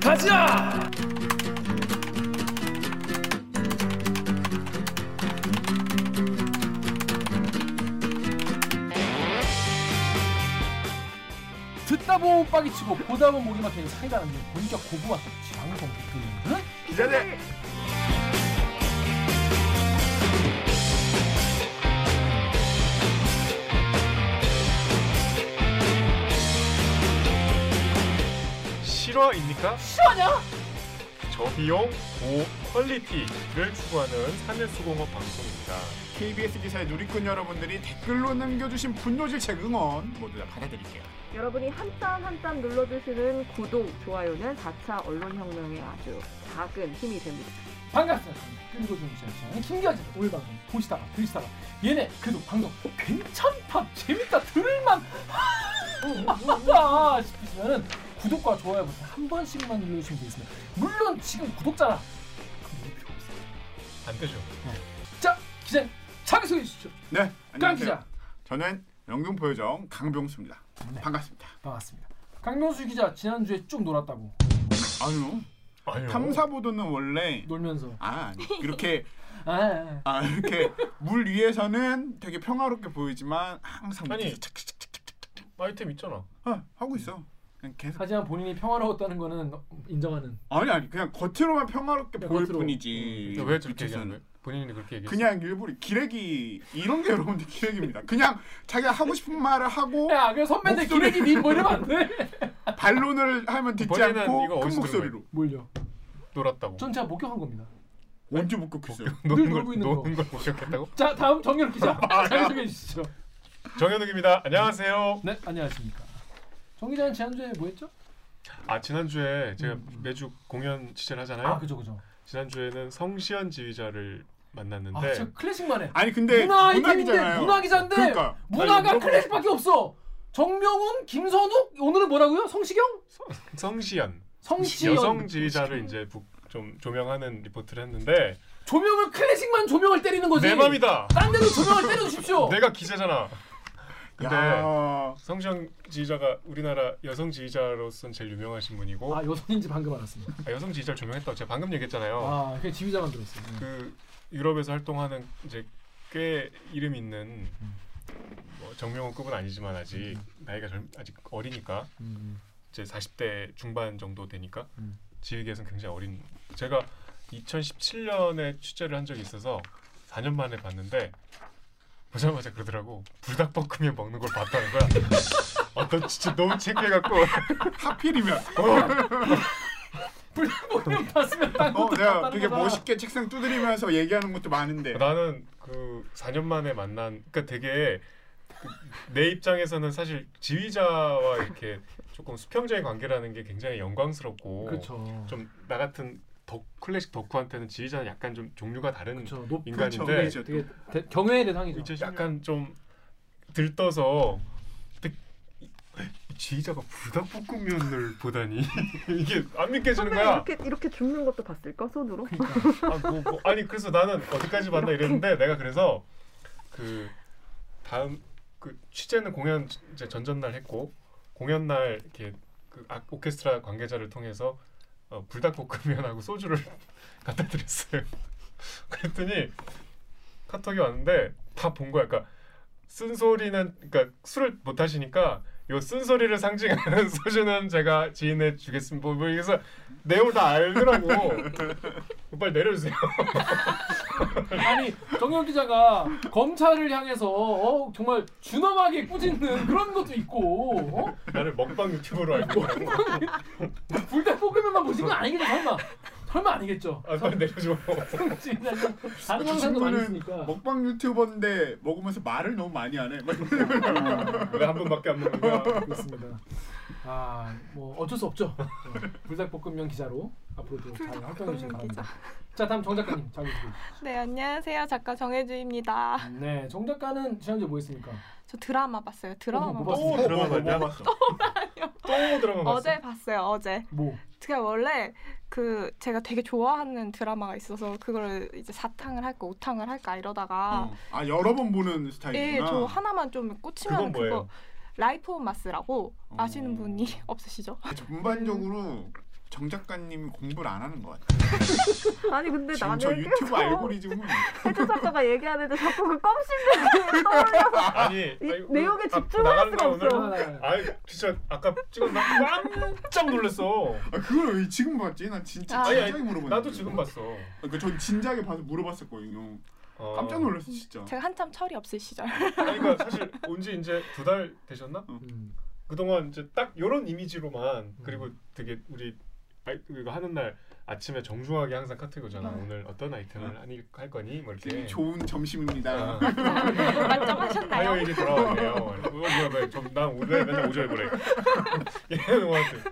가자! 듣다 보면 빡이 치고 보다 보면 목이 막히는 사이다 는 본격 고부와 방송 듣는 기자들 실화입니까? 실화냐? 저비용 고퀄리티를 추구하는 사내수공업 방송입니다. KBS 기사의 누리꾼 여러분들이 댓글로 남겨주신 분노질책 응원 모두 다 받아드릴게요. 여러분이 한 땀 한 땀 눌러주시는 구독, 좋아요는 4차 언론혁명의 아주 작은 힘이 됩니다. 반갑습니다. 시작한 김기아지 오늘 방송 보시다가 들으시다가 얘네 그래도 방송 괜찮다 재밌다 들을만 하다 싶으시면은 구독과 좋아요 버튼 한 번씩만 눌러주시면 되겠습니다. 물론 지금 구독자라 그럼 누를 필요 없어요. 안 되죠. 자 기자님 자기 소개해 주시죠. 네, 깡 안녕하세요. 기자 저는 영등포 요정 강병수입니다. 네. 반갑습니다. 반갑습니다. 강명수 기자 지난주에 쭉 놀았다고 아유, 아니요. 탐사 보도는 원래 놀면서 아 이렇게 아, 아, 아. 아 이렇게 물 위에서는 되게 평화롭게 보이지만 항상 아니. 아이템 있잖아. 어, 하고 있어. 계속 하지만 본인이 평화로웠다는 거는 인정하는 아니 아니 그냥 겉으로만 평화롭게 그냥 보일 겉으로. 뿐이지. 왜 저렇게 밑에서는. 얘기하는 거예요? 본인이 그렇게 얘기했어. 그냥 일부러 기레기 이런 게 여러분들 기레기입니다. 그냥 자기가 하고 싶은 말을 하고 야, 그 선배들 목소리- 기레기 니뭐 이러면 안 돼. 반론을 하면 듣지 않고 큰 목소리로 뭘요? 놀았다고. 전 제가 목격한 겁니다. 언제 목격했어요? 노는 놀고 걸 있는 노는 걸 목격했다고? 자, 다음 정열 기자 자기 소개해 주시죠. 정현욱입니다. 안녕하세요. 네, 안녕하십니까. 정 기자는 지난주에 뭐 했죠? 아 지난주에 제가 음, 음. 매주 공연 취재를 하잖아요. 아, 그죠, 그죠. 지난주에는 성시현 지휘자를 만났는데 아, 진짜 클래식만 해. 아니 근데 문화 기자잖아요. 문화 기자인데 그러니까 문화가 아니. 클래식밖에 없어. 정명훈, 김선욱, 오늘은 뭐라고요? 성시경? 성시현 성시연. 여성 지휘자를 이제 북- 좀 조명하는 리포트를 했는데 조명을 클래식만 조명을 때리는 거지. 내 맘이다. 딴 데도 조명을 때려 주십시오. 내가 기자잖아. 근데 야, 성시현 지휘자가 우리나라 여성 지휘자로서는 제일 유명하신 분이고 아, 여성인지 방금 알았습니다. 아, 여성 지휘자를 조명했다고 제가 방금 얘기했잖아요. 아, 그냥 지휘자만 들었어요. 네. 그 유럽에서 활동하는 이제 꽤 이름 있는 뭐 정명훈급은 아니지만 아직 나이가 젊, 아직 어리니까 음, 이제 40대 중반 정도 되니까 음. 지휘계에서는 굉장히 어린 제가 2017년에 취재를 한 적이 있어서 4년 만에 봤는데 보자마자 그러더라고. 불닭볶음면 먹는 걸 봤다는 거야. 아, 너 진짜 너무 창피해갖고. 하필이면. 불닭볶음면 봤으면 딴 어 것도 내가 되게 거다. 멋있게 책상 두드리면서 얘기하는 것도 많은데. 나는 그 4년 만에 만난 그러니까 되게 그내 입장에서는 사실 지휘자와 이렇게 조금 수평적인 관계라는 게 굉장히 영광스럽고 그렇죠. 좀나 같은 덕 클래식 덕후한테는 지휘자는 약간 좀 종류가 다른 그렇죠. 높 인간인데 그렇죠. 되게 대, 경외의 대상이죠. 이제 약간 좀 들떠서 지휘자가 불닭볶음면을 보다니 이게 안 믿겨지는 거야. 이렇게 이렇게 줍는 것도 봤을까 손으로? 아, 뭐, 뭐, 아니 그래서 나는 어디까지 봤나 이랬는데 내가 그래서 그 다음 그 취재는 공연 이제 전전날 했고 공연 날 이렇게 그 아, 오케스트라 관계자를 통해서 어, 불닭볶음면하고 소주를 갖다 드렸어요. 그랬더니 카톡이 왔는데 다 본 거야. 그러니까 쓴소리는 그러니까 술을 못 하시니까 요 쓴소리를 상징하는 소주는 제가 지인에 주겠습니다. 뭐, 뭐 그래서 내용을 다 알더라고. 빨리 내려주세요. 아니 정영 기자가 검찰을 향해서 어, 정말 준엄하게 꾸짖는 그런 것도 있고 어? 나를 먹방 유튜버로 알고. 불닭볶음면만 보신 건 아니겠죠 설마 설마 아니겠죠 아 빨리 내려줘. 지금 다른 그 영상도 많이 있으니까 먹방 유튜버인데 먹으면서 말을 너무 많이 하네. 막 이러면서 왜한 번밖에 안 먹는 거야? 그렇습니다 아 뭐 어쩔 수 없죠 어, 불닭볶음면 기자로 앞으로도 잘 활동해 주시기 바랍니다 자 다음 정 작가님 자기 소개 네 안녕하세요 작가 정혜주입니다. 네 정 작가는 지난주에 뭐 했습니까 저 드라마 봤어요. 드라마 어, 뭐 봤어요. 드라마 뭐, 봤냐? 뭐 봤어? 또 드라마 봤어? 어제 봤어요. 어제. 뭐 제가 원래 그 제가 되게 좋아하는 드라마가 있어서 그걸 이제 사탕을 할까 오탕을 할까 이러다가 어. 아 여러 번 보는 예, 스타일이구나. 저 하나만 좀 꽂히면 그건 뭐예요? 그거 라이프 온 마스라고 어. 아시는 분이 없으시죠? 전반적으로 정 작가님이 공부를 안 하는 것 같아요. 아니 근데 지금 나는 저 유튜브 알고리즘은 해주 작가가 얘기하는데 자꾸 그 껌씹는 떠올려서 아니, 이 아니, 내용에 아, 집중할 나가는 수가? 없어. 아이 진짜 아까 찍었나 깜짝 놀랐어. 아, 그걸 왜 지금 봤지? 난 진짜 아. 진작에 물어봤는데. 나도 지금 봤어. 그러니까 전 진작에 봐서 물어봤었거든요. 어. 깜짝 놀랐어 진짜. 제가 한참 철이 없을 시절. 아니 그러니까 사실 온지 이제 두 달 되셨나? 음. 그동안 이제 딱 이런 이미지로만 그리고 되게 우리 아 이, 이거 하는 날 아침에 정중하게 항상 카톡 오잖아. 음. 오늘 어떤 아이템을 하니, 할 거니? 뭐 이렇게. 네. 좋은 점심입니다. 아, 만점하셨나요? 하여 얘기 돌아왔네요. 어, 뭐야 뭐야 좀난 오늘 맨날 오절 그래. 이러는 것 같아.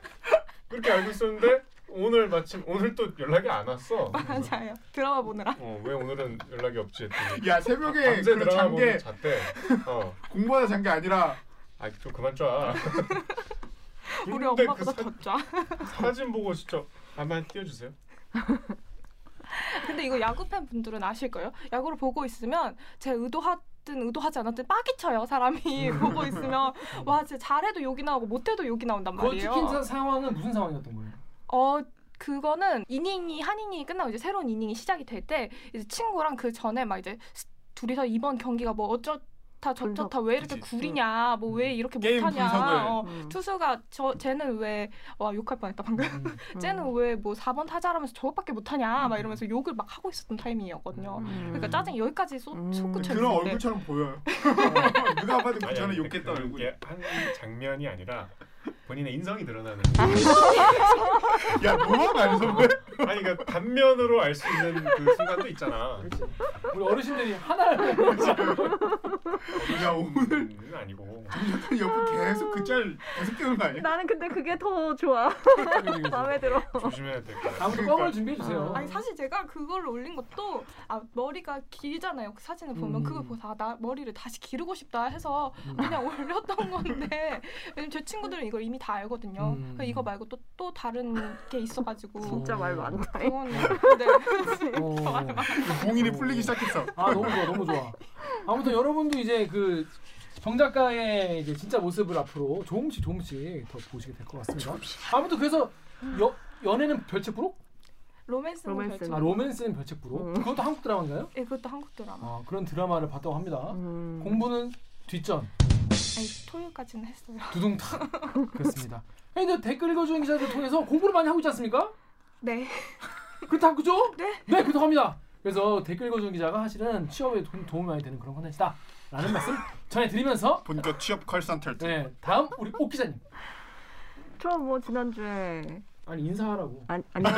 그렇게 알고 있었는데 오늘 마침 오늘 또 연락이 안 왔어. 맞아요. 드라마 보느라. 어, 왜 오늘은 연락이 없지 했더니 야 새벽에 밤새 그 드라마 잔게 보면 잤대. 어. 공부하다 잔 게 아니라 아좀 그만 쫙. 우리 엄마보다 그 더 짜. 사, 사진 보고 진짜 한번 띄워주세요. 근데 이거 야구 팬 분들은 아실 거예요. 야구를 보고 있으면 제 의도하든 의도하지 않았든 빡이 쳐요. 사람이 보고 있으면 와 진짜 잘해도 욕이 나오고 못해도 욕이 나온단 그 말이에요. 치킨 사- 상황은 무슨 상황이었던 거예요? 어 그거는 이닝이 한 이닝이 끝나고 이제 새로운 이닝이 시작이 될 때 이제 친구랑 그 전에 막 이제 스- 둘이서 이번 경기가 뭐 어쩌 다 저쩌다 왜 이렇게 그치. 구리냐 뭐 왜 이렇게 못하냐. 어, 음. 투수가 저 쟤는 왜와 욕할 뻔했다 방금 음. 쟤는 왜 뭐 4번 타자라면서 저것밖에 못하냐 막 이러면서 욕을 막 하고 있었던 타이밍이었거든요 음. 그러니까 짜증이 여기까지 쏟, 음. 솟구쳐 그런 얼굴처럼 보여요. 누가 봐도 그 전에 아니, 욕했던 얼굴. 한 장면이 아니라 본인의 인성이 드러나는. 야 알서 왜? 아니 그러니까 단면으로 알 수 있는 그 순간도 있잖아. 그렇지. 우리 어르신들이 하나를 야 오늘 음, 아니고. 옆에 계속 그 짤 계속 띄우는 거 아니야? 나는 근데 그게 더 좋아. 마음에 들어. 조심해야 될 거야. 다음부터 껌을 준비해 주세요. 아니 사실 제가 그걸 올린 것도 아 머리가 길잖아요 그 사진을 보면 음. 그걸 보고 아, 나 머리를 다시 기르고 싶다 해서 음. 그냥 올렸던 건데 왜냐면 제 친구들은 이걸 이미 다 알거든요 음. 이거 말고 또 또 다른 게 있어가지고 진짜 말 많다. 그건 네. 어. 봉인이 풀리기 시작했어. 아 너무 좋아 너무 좋아. 아무튼 여러분도 이제 그 정 작가의 이제 진짜 모습을 앞으로 조금씩 조금씩 더 보시게 될 것 같습니다. 아무튼 그래서 여, 연애는 별책 부록? 로맨스는 로맨스. 별책 아 로맨스는 별책 부록? 음. 그것도 한국 드라마인가요? 예, 그것도 한국 드라마 아 그런 드라마를 봤다고 합니다. 음. 공부는 뒷전 아니 토요일까지는 했어요 두둥탁 그렇습니다. 근데 댓글 읽어주는 기자들 통해서 공부를 많이 하고 있지 않습니까? 네 그렇다 그죠? 네. 네 그렇다고 합니다. 그래서 댓글 읽어주는 기자가 사실은 취업에 도, 도움이 많이 되는 그런 컨텐츠다 라는 말씀 전해드리면서 본격 취업 할 때. 네 다음 우리 옥 기자님 저 뭐 지난주에 아니 인사하라고 안, 안녕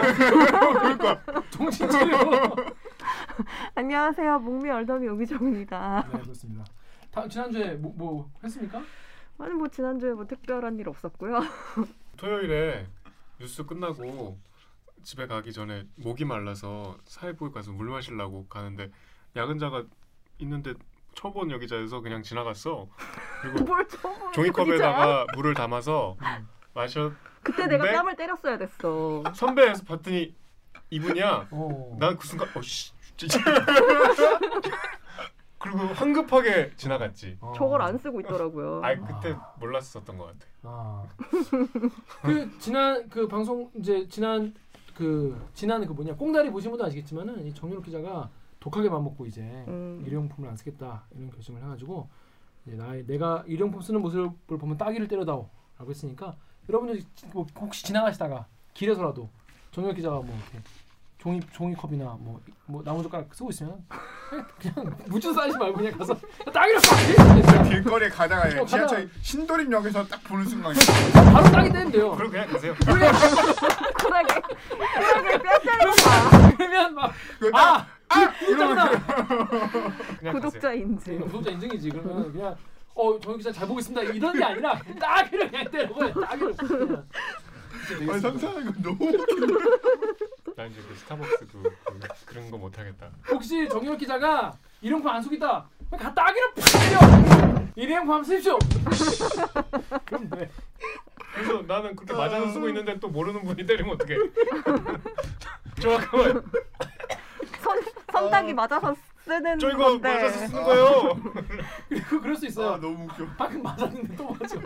정신 차려 안녕하세요 목미 얼더미 오기정입니다. 네 그렇습니다 다, 지난주에 뭐, 뭐 했습니까? 아니 뭐 지난주에 뭐 특별한 일 없었고요. 토요일에 뉴스 끝나고 집에 가기 전에 목이 말라서 사회부에 가서 물 마시려고 가는데 야근자가 있는데 초본 여기자여서 그냥 지나갔어. 그리고 종이컵에다가 물을 담아서 음. 마셨. 그때 내가 뺨을 때렸어야 됐어. 선배에서 봤더니 이분이야. 어. 난그 순간 어씨. 그리고 황급하게 지나갔지. 어. 저걸 안 쓰고 있더라고요. 아 그때 몰랐었던 것 같아. 아. 그 지난 그 방송 이제 지난 그 지난 그 뭐냐 꽁다리 보신 분도 아시겠지만은 이 정윤욱 기자가 독하게 맘 먹고 이제 음. 일회용품을 안 쓰겠다 이런 결심을 해가지고 이제 나 내가 일회용품 쓰는 모습을 보면 따귀를 때려다오라고 했으니까 여러분들 뭐 혹시 지나가시다가 길에서라도 정윤욱 기자가 뭐 이렇게 종이 종이컵이나 뭐, 뭐 나무젓가락 쓰고 있으면 그냥 무주 싸지 말고 그냥 가서 따귀를 빡 길거리에 가다가 어, 지하철 신도림역에서 딱 보는 순간 바로 때리면 돼요. 그럼 그냥 가세요. 쿨하게 쿨하게 뺨 때리지 그러면 막그 아! 아! 가세요. 구독자 인증. 구독자 인증이지. 그러면 그냥 어, 정 기자 잘 보고 있습니다. 이런 게 아니라 따귀를 그냥 때려고 그냥. 아니 상상하는 거 너무 난 이제 그 스타벅스 그, 그 그런 거 못 하겠다. 혹시 정유럽 기자가 일용품 안 속이다. 그럼 가 따귀를 팍 때려. 일용품 한번 쓰십시오. 그럼 돼. 그래서 나는 그렇게 맞아서 쓰고 있는데 또 모르는 분이 때리면 어떡해? 저 잠깐만. 선 선닭이 맞아서 쓰는 저 이거 건데. 맞아서 쓰는 거예요. 그리고 그럴 수 있어요. 아 너무 웃겨. 방금 맞았는데 또 맞아.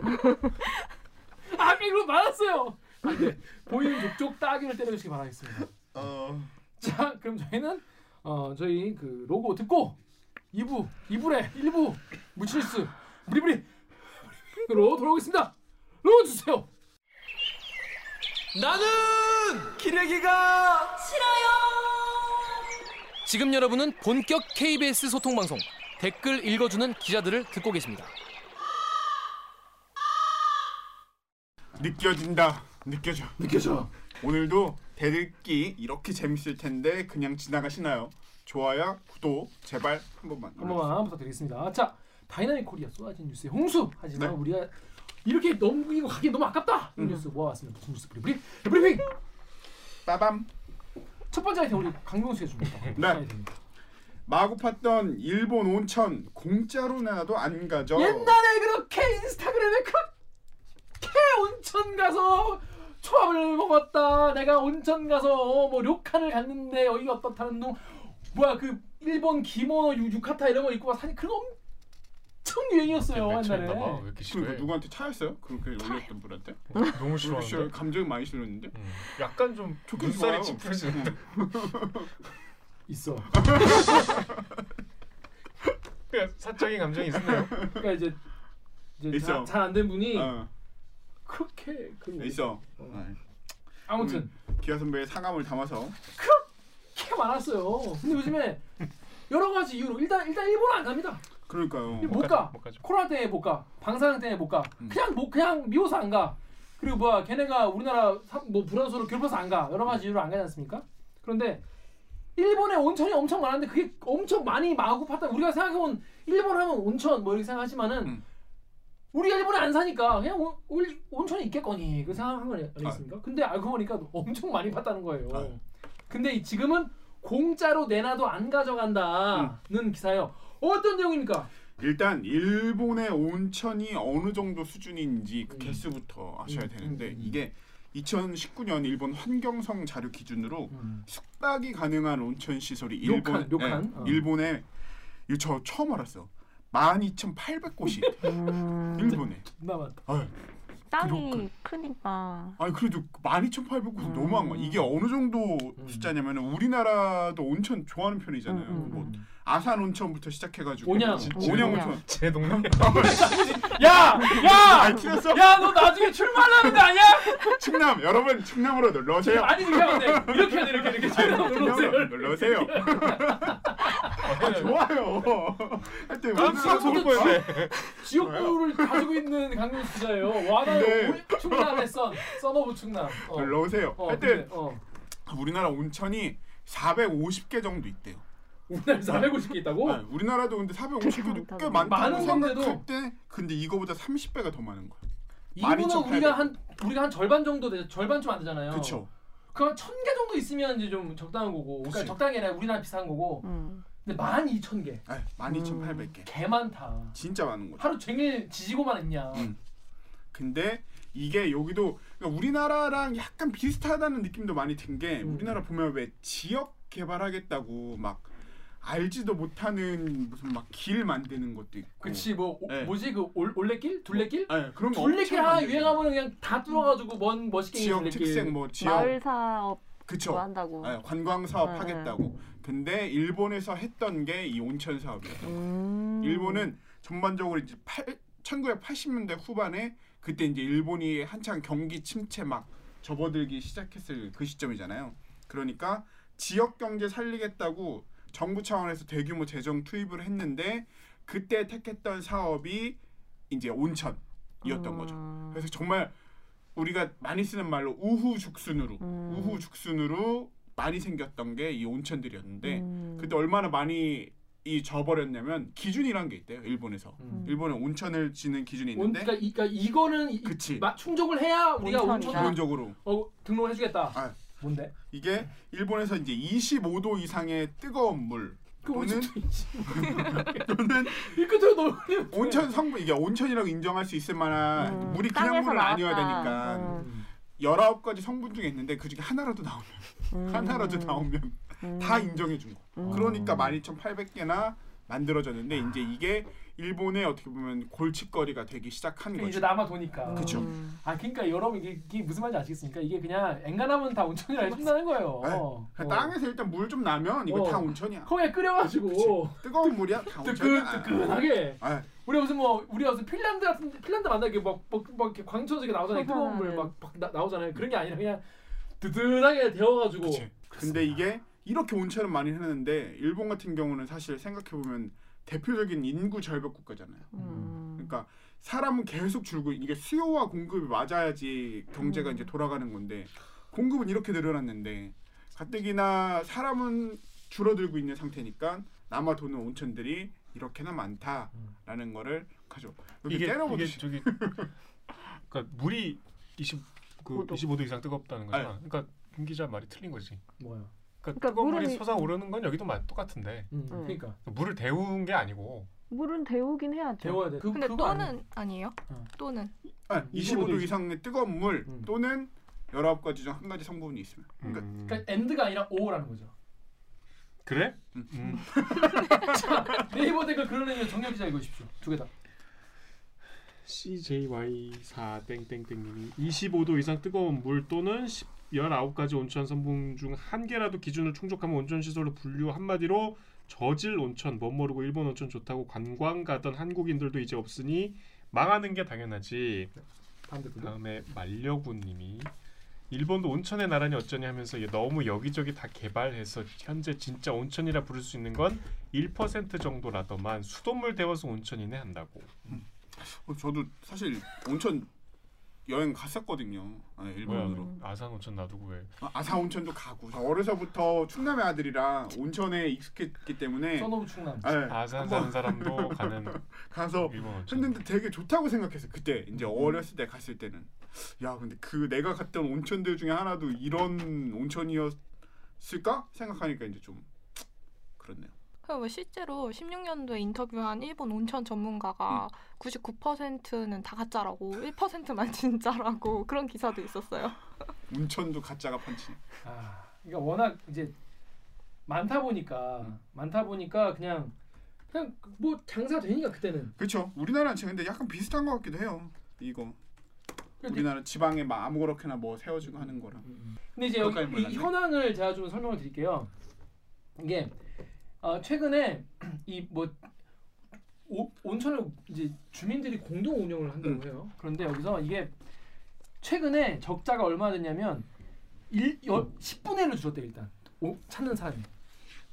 아 이거 맞았어요. 안 돼 보이는 족족 따기를 때려주시기 바라겠습니다. 어. 자 그럼 저희는 어 저희 그 로고 듣고 2부 2부에 1부 무치뉴스 브리브리 으로 돌아오겠습니다. 로고 주세요. 나는 기레기가 싫어요. 지금 여러분은 본격 KBS 소통 방송 댓글 읽어주는 기자들을 듣고 계십니다. 느껴진다. 느껴져. 느껴져. 오늘도 대듣기 이렇게 재밌을 텐데 그냥 지나가시나요? 좋아요, 구독 제발 한 번만. 한 번만 부탁드리겠습니다. 자, dynamic Korea 쏟아진 뉴스의 홍수. 하지만 네. 우리가 이렇게 넘기고 가기 너무 아깝다. 이 음. 뉴스 모아왔습니다. 무슨 뉴스 브리핑? 브리핑. 빠밤. 첫 번째 아이템 우리 강민수가 줍니다. 네. 마구 팠던 일본 온천 공짜로 나도 안 가죠. 옛날에 그렇게 인스타그램에 그렇게 온천 가서 초밥을 먹었다. 내가 온천 가서 어, 뭐 료칸을 갔는데 여기가 어떻다는 둥 뭐야 그 일본 기모노 유- 유카타 이런 거 입고 막 사진 그런 거 엄청 유행이었어요 봐. 옛날에. 왜 이렇게 그 싫어해? 누구한테 차였어요? 그렇게 올렸던 분한테? 너무 싫어. 감정이 많이 실렸는데. 음. 약간 좀 좋긴 눈살이 좋아요. 찌푸려지는데. 있어. 사적인 감정이 있었나요? 그러니까 이제 이제 있어. 잘안된 분이 어, 그렇게 그 있어. 어. 어. 아무튼 기아 선배의 상함을 담아서 꽤 많았어요. 근데 요즘에 여러 가지 이유로 일단 일단 일본 안 갑니다. 그러니까요. 못 가. 못 가죠. 코로나 때문에 못 가. 방사능 때문에 못 가. 음. 그냥 뭐 그냥 미워서 안 가. 그리고 뭐야 걔네가 우리나라 사- 뭐 불안서로 괴롭혀서 안 가. 여러 가지 이유로 안 가지 않습니까? 그런데 일본에 온천이 엄청 많은데 그게 엄청 많이 마구 팠다. 우리가 생각해본 일본 하면 온천 뭐 이렇게 생각하지만은 음. 우리가 일본에 안 사니까 그냥 온, 온- 온천이 있겠거니 그 생각한 거 아니겠습니까? 근데 알고 보니까 엄청 많이 팠다는 거예요. 아. 근데 이 지금은 공짜로 내놔도 안 가져간다는 기사예요. 어떤 내용입니까? 일단 일본의 온천이 어느 정도 수준인지 그 음. 개수부터 아셔야 음, 되는데 음, 음. 이게 2019년 일본 환경성 자료 기준으로 숙박이 가능한 온천 시설이 일본 료칸, 료칸? 네, 어. 일본에 이거 저 처음 알았어. 12,800곳이 음, 일본에. 아유, 땅이 크니까. 아니 그래도 12,800곳 음. 너무한 거야. 이게 어느 정도 음. 숫자냐면 우리나라도 온천 좋아하는 편이잖아요. 음, 음, 뭐 음. 아산 온천부터 시작해가지고 온양. 온양 온양. 온천. 제 동네. 야! 야! 아 틀렸어. 야, 너 나중에 출마하는 거 아니야? 충남 여러분 충남으로 놀러 오세요. 아니, 이렇게 하면 돼. 이렇게 해야 돼, 이렇게, 이렇게. 눌러주세요. 충남으로 놀러 오세요. 아, 좋아요. 하여튼 아, 우리나라 속을 거야. 지역구를 가지고 있는 강민수 기자예요. 와나요. 네. 충남의 son. Son of 충남. 어. 놀러 오세요. 어, 하여튼 근데, 어. 우리나라 온천이 450개 정도 있대요. 우리나라 450개 있다고? 네, 우리나라도 근데 450개도 꽤 많다고. 많은 건데도. 생각할 때 근데 이거보다 30배가 더 많은 거야. 12,800. 우리가 한 우리가 한 절반 정도 돼 절반 좀 안 되잖아요. 그렇죠. 그럼 천 개 정도 있으면 이제 좀 적당한 거고. 그러니까 그치. 게 아니라 우리나라 비슷한 거고. 음. 근데 12,000개. 네, 12,800개. 개 많다. 진짜 많은 거죠. 하루 종일 지지고만 했냐. 음. 근데 이게 여기도 그러니까 우리나라랑 약간 비슷하다는 느낌도 많이 든 게 음. 우리나라 보면 왜 지역 개발하겠다고 막 알지도 못하는 무슨 막 길 만드는 것도 있고 그치 뭐 오- 네. 뭐지 그 올, 올레길 둘레길 네, 그런 거 둘레길 하나. 유행하면 그냥 다 뚫어가지고 먼 멋있게 지역 둘레길. 특색 뭐 지역 마을 사업 그쵸 뭐 한다고. 네, 관광 사업 네, 하겠다고 근데 일본에서 했던 게 이 온천 사업이에요 음. 일본은 전반적으로 이제 1980년대 후반에 그때 이제 일본이 한창 경기 침체 막 접어들기 시작했을 그 시점이잖아요. 그러니까 지역 경제 살리겠다고 정부 차원에서 대규모 재정 투입을 했는데 그때 택했던 사업이 이제 온천이었던 거죠. 음. 그래서 정말 우리가 많이 쓰는 말로 우후죽순으로 음. 우후죽순으로 많이 생겼던 게 이 온천들이었는데 음. 그때 얼마나 많이 이 져버렸냐면 기준이란 게 있대요 일본에서 음. 일본에 온천을 지는 기준이 온, 있는데 그러니까, 이, 그러니까 이거는 이- 그치. 마, 충족을 해야 우리가. 온천 기본적으로 어, 등록을 해주겠다. 아. 뭔데? 이게 일본에서 이제 25도 이상의 뜨거운 물그 또는 또는 이 끝으로 넣으면 온천 성분 이게 온천이라고 인정할 수 있을 만한 음, 물이 그냥 물은 아니어야 나왔다. 되니까 음. 19가지 성분 중에 있는데 그중에 하나라도 나오면 음. 하나라도 나오면 음. 다 인정해 준 거. 음. 그러니까 12,800개나 만들어졌는데 이제 이게 일본의 어떻게 보면 골칫거리가 되기 시작한 그게 이제 거죠. 남아 도니까. 음. 아 그러니까 여러분 이게, 이게 무슨 말인지 아시겠습니까? 이게 그냥 엔간하면 다 온천이라 해준다는 거예요. 네. 어. 땅에서 일단 물 좀 나면 이거 어. 다 온천이야. 거기에 끓여가지고 뜨거운 물이야 다 뜨끈 온천이야. 뜨끈하게. 아, 우리 무슨 뭐 우리가 무슨 핀란드 같은 핀란드 만나게 막막 광천석에 나오잖아요. 뜨거운. 물막 나오잖아요. 그런 게 아니라 그냥 뜨뜻하게 데워가지고. 그치. 근데 이게 이렇게 온천을 많이 해놨는데 일본 같은 경우는 사실 생각해 보면 대표적인 인구 절벽 국가잖아요. 음. 그러니까 사람은 계속 줄고 이게 수요와 공급이 맞아야지 경제가 음. 이제 돌아가는 건데 공급은 이렇게 늘어났는데 가뜩이나 사람은 줄어들고 있는 상태니까 남아 도는 온천들이 이렇게나 많다라는 거를 가져. 이게 이게 저기 그러니까 물이 20, 그 오도. 25도 이상 뜨겁다는 거잖아. 그러니까 김 기자 말이 틀린 거지. 뭐야? 그러니까, 그러니까 뜨거운 물이 솟아오르는 건 여기도 마- 똑같은데 음, 음. 그러니까 물을 데운 게 아니고 물은 데우긴 해야죠. 데워야 돼. 그, 근데. 또는 아니 에요? 어. 또는 아, 25도 25도 이상의 뜨거운 물 음. 또는 19가지 중 한 가지 성분이 있으면 그러니까 음. 그러니까 엔드가 아니라 오라는 거죠. 그래? 음. 음. 네이버 댓글 그런 의미 정렬 기자 읽으십시오. 두 개 다. CJY4 땡땡땡님이 25도 이상 뜨거운 물 또는 10, 19가지 온천 성분 중한 개라도 기준을 충족하면 온천 시설로 분류 한마디로 저질 온천 멋 모르고 일본 온천 좋다고 관광 가던 한국인들도 이제 없으니 망하는 게 당연하지. 다음 댓글. 다음에 말려구님이 일본도 온천의 나라니 어쩌니 하면서 너무 여기저기 다 개발해서 현재 진짜 온천이라 부를 수 있는 건 1% 정도라더만 수돗물 데워서 온천이네 한다고. 어, 저도 사실 온천 여행 갔었거든요. 아, 뭐야 일본으로. 아산 온천 놔두고 왜? 아, 아사 온천도 가고 저 어려서부터 충남의 아들이라 온천에 익숙했기 때문에 써노부 충남. 네, 아산 사는 사람도 가는 가서. 했는데 되게 좋다고 생각했어 그때 이제 어렸을 때 갔을 때는 야 근데 그 내가 갔던 온천들 중에 하나도 이런 온천이었을까 생각하니까 이제 좀 그렇네요. 그리고 실제로 16년도에 인터뷰한 일본 온천 전문가가 99%는 다 가짜라고 1%만 진짜라고 그런 기사도 있었어요. 온천도 가짜가 판치. 아, 그러니까 워낙 이제 많다 보니까 음. 많다 보니까 그냥 그냥 뭐 장사 되니까 그때는. 그렇죠. 우리나라는 지금 근데 약간 비슷한 것 같기도 해요. 이거 근데, 우리나라 지방에 막 아무렇게나 뭐 세워주고 하는 거랑. 근데 이제 여기 현황을 제가 좀 설명을 드릴게요. 이게 어, 최근에 이 뭐 온천을 이제 주민들이 공동 운영을 한다고 음. 해요. 그런데 여기서 이게 최근에 적자가 얼마나 됐냐면 1, 10분의 1로 줄었대 일단 오, 찾는 사람이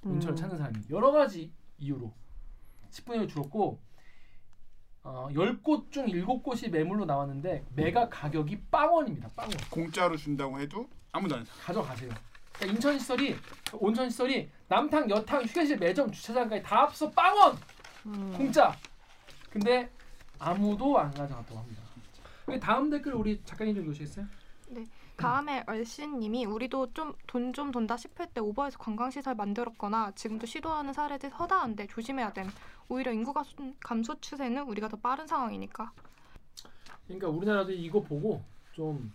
온천을 음. 찾는 사람이 여러 가지 이유로 10분의 1 줄었고 어, 10곳 중 7곳이 매물로 나왔는데 매가 가격이 빵원입니다. 빵원. 공짜로 준다고 해도 아무도 안 사. 가져가세요. 인천 시설이 온천 시설이 남탕, 여탕, 휴게실, 매점, 주차장까지 다 합쳐 빵원 음. 공짜. 근데 아무도 안 가져갔다고 합니다. 그 다음 댓글 우리 작가님 좀 읽으시겠어요? 다음에 얼씬님이 우리도 좀 돈 좀 돈다 싶을 때 오버해서 관광시설 만들었거나 지금도 시도하는 사례들 허다한데 조심해야 됨. 오히려 인구 감소 추세는 우리가 더 빠른 상황이니까. 그러니까 우리나라도 이거 보고 좀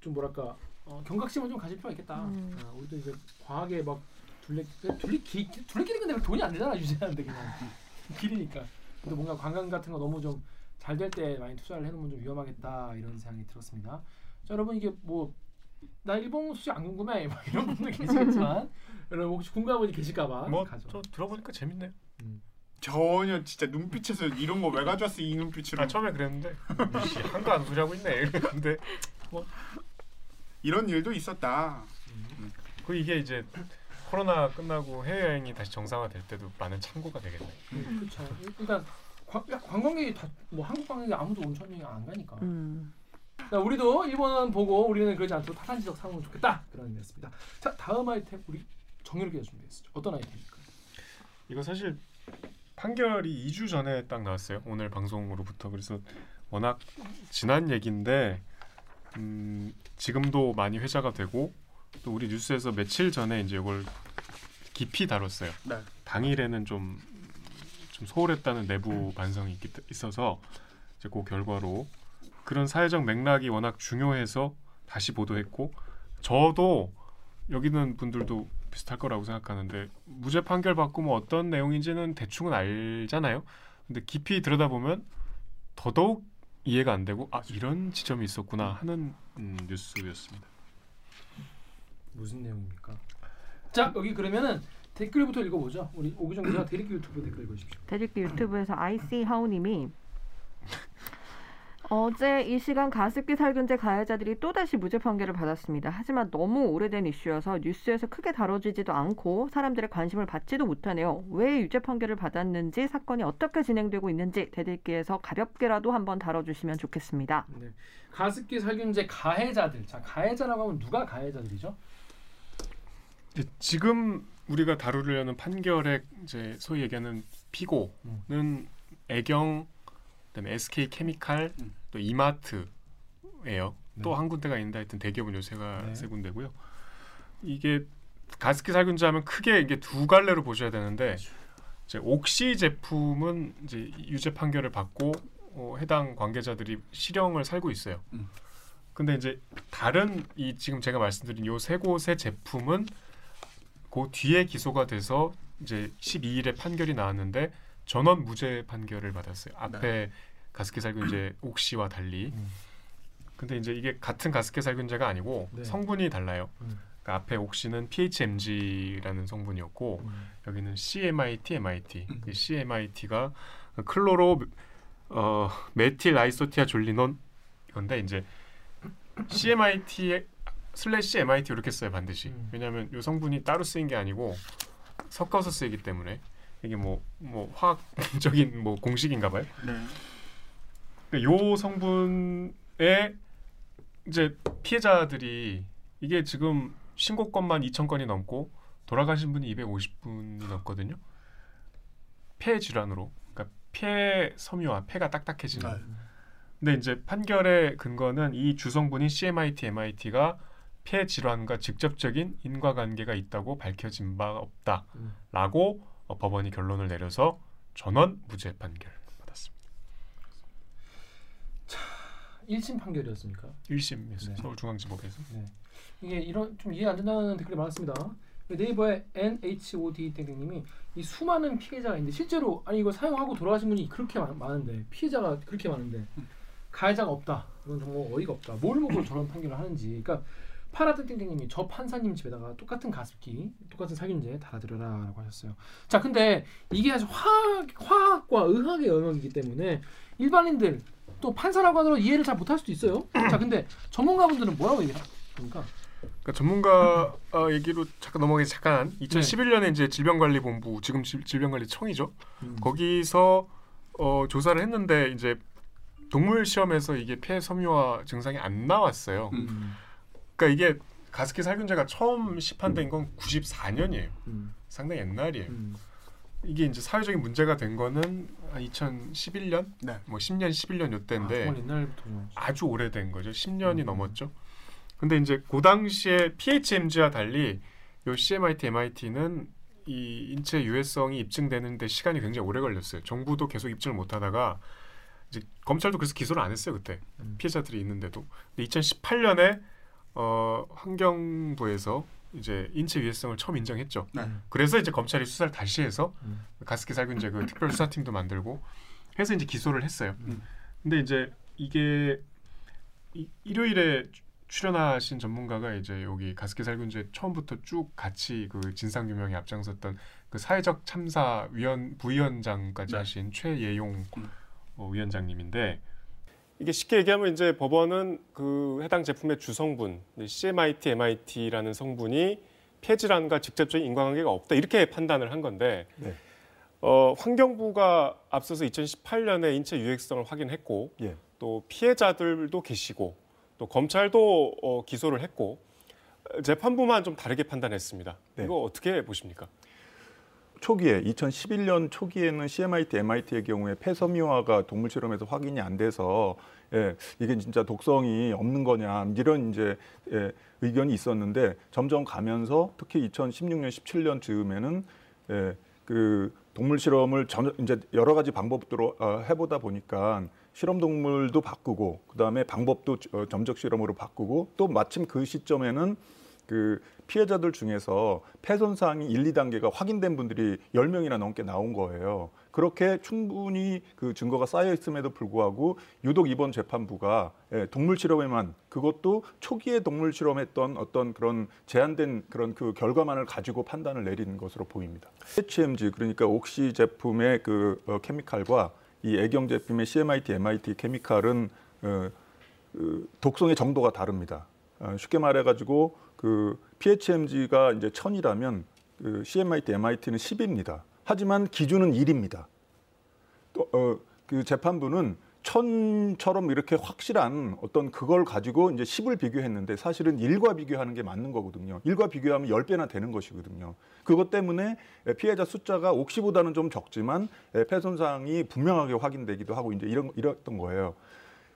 좀 뭐랄까 어, 경각심을 좀 가질 필요가 있겠다. 음. 아, 우리도 이제 과하게 막 둘레 둘레 기 둘레길이 근데 돈이 안 되잖아 유지하는데 그냥 길이니까. 근데 뭔가 관광 같은 거 너무 좀 잘 될 때 많이 투자를 해놓으면 좀 위험하겠다 이런 생각이 들었습니다. 자 여러분 이게 뭐 나 일본 소식 안 궁금해 막 이런 분들 계시겠지만 여러분 혹시 궁금한 분이 계실까봐 뭐 가져. 저 들어보니까 재밌네요. 전혀 진짜 눈빛에서 이런 거 왜 가져왔어 이 눈빛으로 아 처음에 그랬는데 안 소리 하고 있네. 근데 이런 일도 있었다. 그 이게 이제 코로나 끝나고 해외 여행이 다시 정상화될 때도 많은 참고가 되겠네. 음, 그렇죠. 일단 관, 관광객이 다 뭐 한국 관광객 아무도 온천 여행 안 가니까. 음. 자, 우리도 일본 보고 우리는 그러지 않도록 타산지적 삼으면 좋겠다 그런 의미였습니다. 자 다음 아이템 우리 정유롭게 준비했습니다. 어떤 아이템입니까? 이거 사실 판결이 2주 전에 딱 나왔어요. 오늘 방송으로부터 그래서 워낙 지난 얘기인데 음, 지금도 많이 회자가 되고 또 우리 뉴스에서 며칠 전에 이제 이걸 깊이 다뤘어요. 네. 당일에는 좀, 좀 소홀했다는 내부 반성이 있기, 있어서 이제 그 결과로 그런 사회적 맥락이 워낙 중요해서 다시 보도했고 저도 여기 있는 분들도 비슷할 거라고 생각하는데 무죄 판결 받고 뭐 어떤 내용인지는 대충은 알잖아요. 근데 깊이 들여다보면 더더욱 이해가 안 되고 아 이런 지점이 있었구나 하는 음, 뉴스였습니다. 무슨 내용입니까? 자 여기 그러면은 댓글부터 읽어보죠. 우리 오기정 기자 대리기 유튜브 댓글 읽어주십시오. 대립기 유튜브에서 IC 하우님이 어제 이 시간 가습기 살균제 가해자들이 또다시 무죄 판결을 받았습니다. 하지만 너무 오래된 이슈여서 뉴스에서 크게 다뤄지지도 않고 사람들의 관심을 받지도 못하네요. 왜 유죄 판결을 받았는지 사건이 어떻게 진행되고 있는지 대들기에서 가볍게라도 한번 다뤄주시면 좋겠습니다. 네. 가습기 살균제 가해자들. 자 가해자라고 하면 누가 가해자들이죠? 이제 지금 우리가 다루려는 판결의 이제 소위 얘기하는 피고는 애경, 그다음에 SK 케미칼, 음. 또 이마트예요. 네. 또한 군데가 있는데 하여튼 대기업은 요새가 네. 세 군데고요. 이게 가습기 살균제 하면 크게 이게 두 갈래로 보셔야 되는데 이제 옥시 제품은 이제 유죄 판결을 받고 어, 해당 관계자들이 실형을 살고 있어요. 음. 근데 이제 다른 이 지금 제가 말씀드린 요 세 곳의 제품은 그 뒤에 기소가 돼서 이제 12일에 판결이 나왔는데 전원 무죄 판결을 받았어요. 앞에 가습기 살균제 옥시와 달리. 음. 근데 이제 이게 같은 가습기 살균제가 아니고 네. 성분이 달라요. 음. 그러니까 앞에 옥시는 PHMG라는 성분이었고 음. 여기는 CMIT, MIT. 음. 이 CMIT가 클로로 어, 메틸 아이소티아 졸리논 이건데 이제 CMIT 슬래시 MIT 이렇게 써요 반드시. 음. 왜냐하면 이 성분이 따로 쓰인 게 아니고 섞어서 쓰이기 때문에 이게 뭐 뭐 화학적인 뭐 공식인가 봐요. 네. 그러니까 요 성분에 이제 피해자들이 이게 지금 신고 건만 2천 건이 넘고 돌아가신 분이 250분이 넘거든요. 폐 질환으로, 그러니까 폐 섬유화, 폐가 딱딱해지는. 네. 근데 이제 판결의 근거는 이 주성분인 CMIT, MIT가 폐 질환과 직접적인 인과관계가 있다고 밝혀진 바 음. 없다라고 어, 법원이 결론을 내려서 전원 무죄 판결 받았습니다. 1심 판결이었습니까? 1심이었어요. 네. 서울중앙지법에서. 이게 이런 좀 이해 안 된다는 댓글이 많았습니다. 네이버의 NHOD 땡땡님이 이 수많은 피해자가 있는데 실제로 아니 이거 사용하고 돌아가신 분이 그렇게 많, 많은데 피해자가 그렇게 많은데 가해자가 없다. 이건 정말 어이가 없다. 뭘 보고 저런 판결을 하는지. 그러니까 파라드 땡땡님이 저 판사님 집에다가 똑같은 가습기, 똑같은 살균제 달아드려라라고 하셨어요. 자, 근데 이게 사실 화학, 화학과 의학의 영역이기 때문에 일반인들 또 판사라고 하더라도 이해를 잘 못할 수도 있어요. 자, 근데 전문가분들은 뭐라고 얘기합니까? 그러니까 전문가 어, 얘기로 잠깐 넘어가기 잠깐 네. 2011년에 이제 질병관리본부 지금 질- 질병관리청이죠. 음. 거기서 어, 조사를 했는데 이제 동물 시험에서 이게 폐 섬유화 증상이 안 나왔어요. 음. 그러니까 이게 가습기 살균제가 처음 시판된 건 94년이에요. 음. 상당히 옛날이에요. 음. 이게 이제 사회적인 문제가 된 거는 한 2011년, 네. 뭐 10년, 11년 아, 요때인데 옛날부터 아주 오래된 거죠. 10년이 음. 넘었죠. 근데 이제 그 당시에 PHMG와 달리 요 CMIT, MIT는 이 인체 유해성이 입증되는데 시간이 굉장히 오래 걸렸어요. 정부도 계속 입증을 못 하다가 이제 검찰도 그래서 기소를 안 했어요 그때 음. 피해자들이 있는데도. 근데 2018년에 어, 환경부에서 이제 인체 유해성을 처음 인정했죠. 네. 그래서 이제 검찰이 수사를 다시 해서 음. 가습기 살균제 그 특별 수사팀도 만들고 해서 이제 기소를 했어요. 음. 근데 이제 이게 이, 일요일에 추- 출연하신 전문가가 이제 여기 가습기 살균제 처음부터 쭉 같이 그 진상 규명에 앞장섰던 그 사회적 참사 위원 부위원장까지 네. 하신 최예용 음. 어, 위원장님인데 이게 쉽게 얘기하면 이제 법원은 그 해당 제품의 주성분 CMIT, MIT라는 성분이 폐질환과 직접적인 인과관계가 없다 이렇게 판단을 한 건데 네. 어, 환경부가 앞서서 2018년에 인체 유해성을 확인했고 예. 또 피해자들도 계시고 또 검찰도 어, 기소를 했고 어, 재판부만 좀 다르게 판단했습니다. 네. 이거 어떻게 보십니까? 초기에 2011년 초기에는 CMIT, MIT의 경우에 폐섬유화가 동물 실험에서 확인이 안 돼서 예, 이게 진짜 독성이 없는 거냐 이런 이제 예, 의견이 있었는데 점점 가면서 특히 2016년, 17년 즈음에는 예, 그 동물 실험을 전, 이제 여러 가지 방법으로 어, 해보다 보니까 실험 동물도 바꾸고 그 다음에 방법도 어, 점적 실험으로 바꾸고 또 마침 그 시점에는 그 피해자들 중에서 폐손상이 1, 2단계가 확인된 분들이 10명이나 넘게 나온 거예요. 그렇게 충분히 그 증거가 쌓여 있음에도 불구하고 유독 이번 재판부가 예, 동물 실험에만 그것도 초기에 동물 실험했던 어떤 그런 제한된 그런 그 결과만을 가지고 판단을 내리는 것으로 보입니다. HMG 그러니까 옥시 제품의 그 어, 케미칼과 이 애경 제품의 CMIT, MIT 케미칼은 어, 그 독성의 정도가 다릅니다. 어, 쉽게 말해가지고 그 PHMG가 이제 1000이라면 그 CMIT, MIT는 10입니다. 하지만 기준은 1입니다. 또, 어, 그 재판부는 천처럼 이렇게 확실한 어떤 그걸 가지고 이제 10을 비교했는데 사실은 1과 비교하는 게 맞는 거거든요. 1과 비교하면 10배나 되는 것이거든요. 그것 때문에 피해자 숫자가 옥시보다는 좀 적지만 폐손상이 분명하게 확인되기도 하고 이제 이런 이랬던 거예요.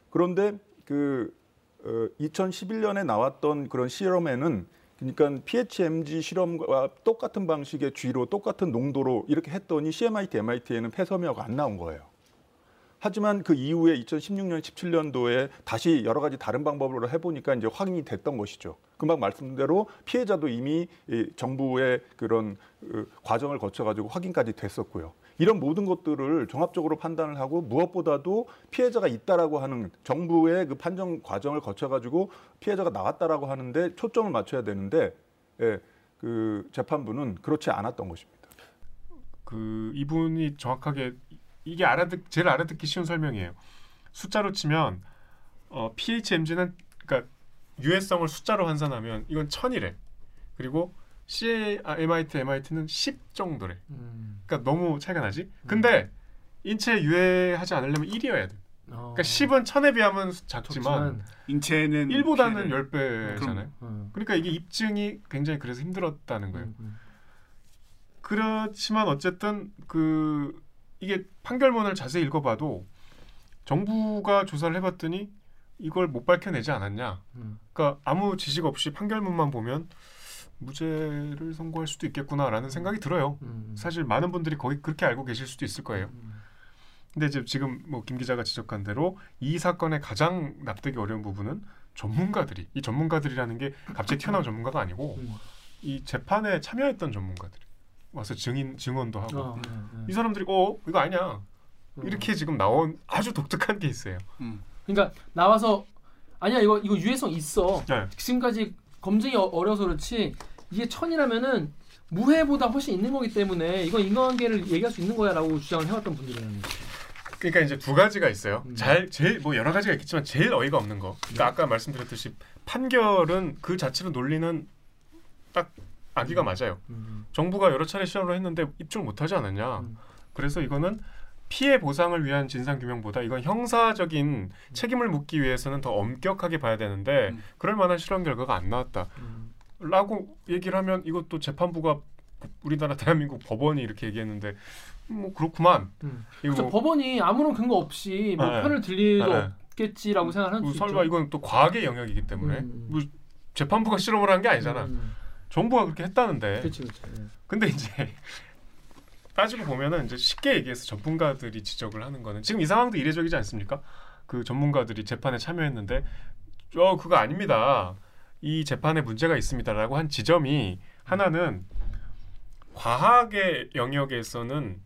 그런데 그 어, 2011년에 나왔던 그런 실험에는 그러니까 PHMG 실험과 똑같은 방식의 쥐로 똑같은 농도로 이렇게 했더니 CMIT, MIT에는 폐섬유가 안 나온 거예요. 하지만 그 이후에 2016년, 17년도에 다시 여러 가지 다른 방법으로 해보니까 이제 확인이 됐던 것이죠. 금방 말씀대로 피해자도 이미 이 정부의 그런 그 과정을 거쳐가지고 확인까지 됐었고요. 이런 모든 것들을 종합적으로 판단을 하고 무엇보다도 피해자가 있다라고 하는 정부의 그 판정 과정을 거쳐가지고 피해자가 나왔다라고 하는데 초점을 맞춰야 되는데 예, 그 재판부는 그렇지 않았던 것입니다. 그 이분이 정확하게 이게 알아듣 제일 알아듣기 쉬운 설명이에요. 숫자로 치면 어, PHMG는 그러니까 유해성을 숫자로 환산하면 이건 천이래. 그리고 CMIT, MIT는 10 정도래. 음. 그러니까 너무 차이가 나지. 근데 인체에 유해하지 않으려면 1이어야 돼. 어. 그러니까 10은 천에 비하면 작지만 인체는 1보다는 피해를- 10배잖아요. 음. 그러니까 이게 입증이 굉장히 그래서 힘들었다는 거예요. 음, 음. 그렇지만 어쨌든 그 이게 판결문을 자세히 읽어봐도 정부가 조사를 해봤더니 이걸 못 밝혀내지 않았냐. 음. 그러니까 아무 지식 없이 판결문만 보면 무죄를 선고할 수도 있겠구나라는 생각이 들어요. 음. 사실 많은 분들이 거의 그렇게 알고 계실 수도 있을 거예요. 음. 근데 이제 지금 뭐 김 기자가 지적한 대로 이 사건의 가장 납득이 어려운 부분은 전문가들이 이 전문가들이라는 게 갑자기 튀어나온 전문가가 아니고 음. 이 재판에 참여했던 전문가들이 와서 증인 증언도 하고 어, 네, 네. 이 사람들이 어 이거 아니야 음. 이렇게 지금 나온 아주 독특한 케이스예요. 음. 그러니까 나와서 아니야 이거 이거 유해성 있어. 네. 지금까지 검증이 어- 어려서 그렇지 이게 천이라면은 무해보다 훨씬 있는 거기 때문에 이건 인과관계를 얘기할 수 있는 거야라고 주장을 해왔던 분들이라는 거죠. 그러니까 이제 두 가지가 있어요. 음. 잘 제일 뭐 여러 가지가 있겠지만 제일 어이가 없는 거. 그러니까 아까 말씀드렸듯이 판결은 그 자체로 논리는 딱 아기가 맞아요. 음. 정부가 여러 차례 시험을 했는데 입증을 못하지 않았냐. 음. 그래서 이거는 피해 보상을 위한 진상 규명보다 이건 형사적인 책임을 묻기 위해서는 더 엄격하게 봐야 되는데 음. 그럴 만한 실험 결과가 안 나왔다. 음. 라고 얘기를 하면 이것도 재판부가 우리나라 대한민국 법원이 이렇게 얘기했는데 뭐 그렇구만. 음. 뭐, 법원이 아무런 근거 없이 뭐 네. 편을 들 일도 네. 없겠지라고 생각하는 뭐수 설마 있죠. 이건 또 과학의 영역이기 때문에 음. 뭐 재판부가 실험을 한 게 아니잖아. 음. 정부가 그렇게 했다는데. 그렇지 그렇지. 네. 근데 이제 따지고 보면은 이제 쉽게 얘기해서 전문가들이 지적을 하는 거는 지금 이 상황도 이례적이지 않습니까? 그 전문가들이 재판에 참여했는데 어 그거 아닙니다. 이 재판에 문제가 있습니다라고 한 지점이 하나는 과학의 영역에서는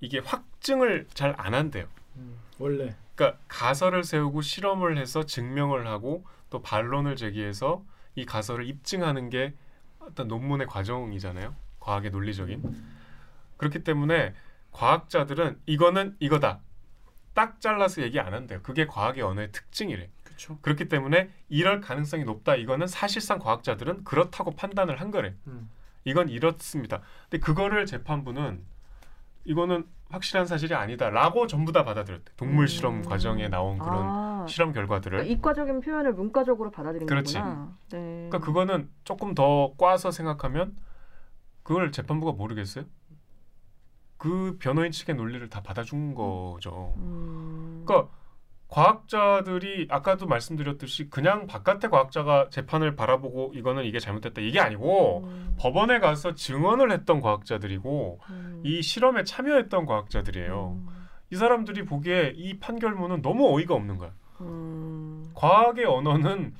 이게 확증을 잘 안 한대요. 음. 원래 그러니까 가설을 세우고 실험을 해서 증명을 하고 또 반론을 제기해서 이 가설을 입증하는 게 어떤 논문의 과정이잖아요. 과학의 논리적인. 그렇기 때문에 과학자들은 이거는 이거다. 딱 잘라서 얘기 안 한대요. 그게 과학의 언어의 특징이래. 그렇죠. 그렇기 때문에 이럴 가능성이 높다. 이거는 사실상 과학자들은 그렇다고 판단을 한 거래. 음. 이건 이렇습니다. 근데 그거를 재판부는 이거는 확실한 사실이 아니다라고 전부 다 받아들였대. 동물 실험 음. 과정에 나온 그런 아, 실험 결과들을. 그러니까 이과적인 표현을 문과적으로 받아들인 그렇지. 거구나. 네. 그러니까 그거는 조금 더 꽈서 생각하면 그걸 재판부가 모르겠어요. 그 변호인 측의 논리를 다 받아준 거죠. 음. 그러니까 과학자들이 아까도 말씀드렸듯이 그냥 바깥의 과학자가 재판을 바라보고 이거는 이게 잘못됐다 이게 아니고 음. 법원에 가서 증언을 했던 과학자들이고 음. 이 실험에 참여했던 과학자들이에요. 음. 이 사람들이 보기에 이 판결문은 너무 어이가 없는 거야. 음. 과학의 언어는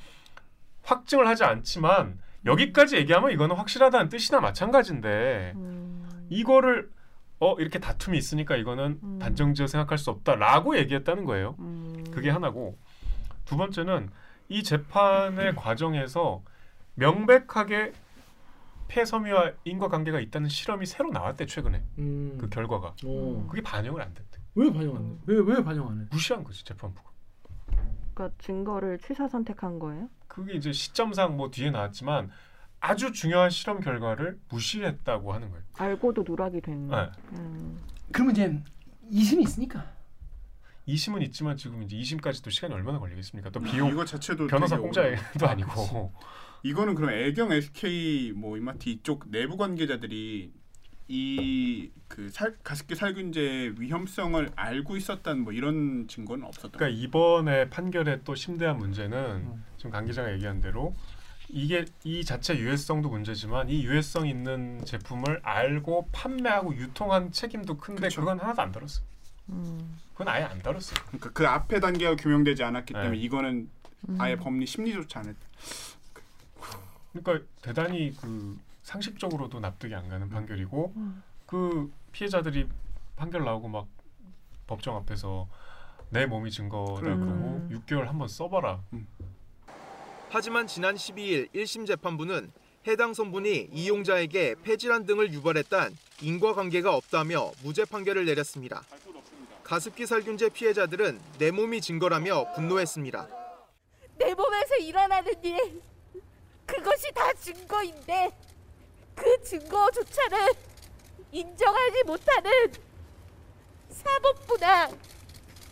확증을 하지 않지만 여기까지 얘기하면 이거는 확실하다는 뜻이나 마찬가지인데 음. 이거를 어 이렇게 다툼이 있으니까 이거는 음. 단정지어 생각할 수 없다라고 얘기했다는 거예요. 음. 그게 하나고 두 번째는 이 재판의 과정에서 명백하게 폐섬유와 인과관계가 있다는 실험이 새로 나왔대 최근에 음. 그 결과가 어. 그게 반영을 안 됐대 왜 반영 안 해? 왜왜 반영 안 해? 무시한 거지 재판부가 그러니까 증거를 취사 선택한 거예요? 그게 이제 시점상 뭐 뒤에 나왔지만 아주 중요한 실험 결과를 무시했다고 하는 거예요. 알고도 누락이 된. 네. 음. 그러면 이제 이심이 있으니까. 2심은 있지만 지금 이제 2심까지도 시간이 얼마나 걸리겠습니까? 또 아, 비용 이거 자체도 변호사 되게 공짜도 아니고 이거는 그럼 애경 SK 뭐 이마트 이쪽 내부 관계자들이 이그 가습기 살균제 위험성을 알고 있었다는 뭐 이런 증거는 없었던 그러니까 이번에 판결의 또 심대한 문제는 음. 지금 강 기자가 얘기한 대로 이게 이 자체 유해성도 문제지만 이 유해성 있는 제품을 알고 판매하고 유통한 책임도 큰데 그쵸. 그건 하나도 안 다뤘어. 음. 그건 아예 안 다뤘어. 그러니까 그 앞에 단계가 규명되지 않았기 때문에 네. 이거는 음. 아예 법리 심리조차 안 했. 그러니까 대단히 그 상식적으로도 납득이 안 가는 판결이고 음. 그 피해자들이 판결 나오고 막 법정 앞에서 내 몸이 증거다 그러니까. 그러고 음. 6개월 한번 써봐라. 하지만 지난 12일 1심 재판부는 해당 성분이 이용자에게 폐질환 등을 유발했단 인과관계가 없다며 무죄 판결을 내렸습니다. 가습기 살균제 피해자들은 내 몸이 증거라며 분노했습니다. 내 몸에서 일어나는 일 그것이 다 증거인데 그 증거조차는 인정하지 못하는 사법부나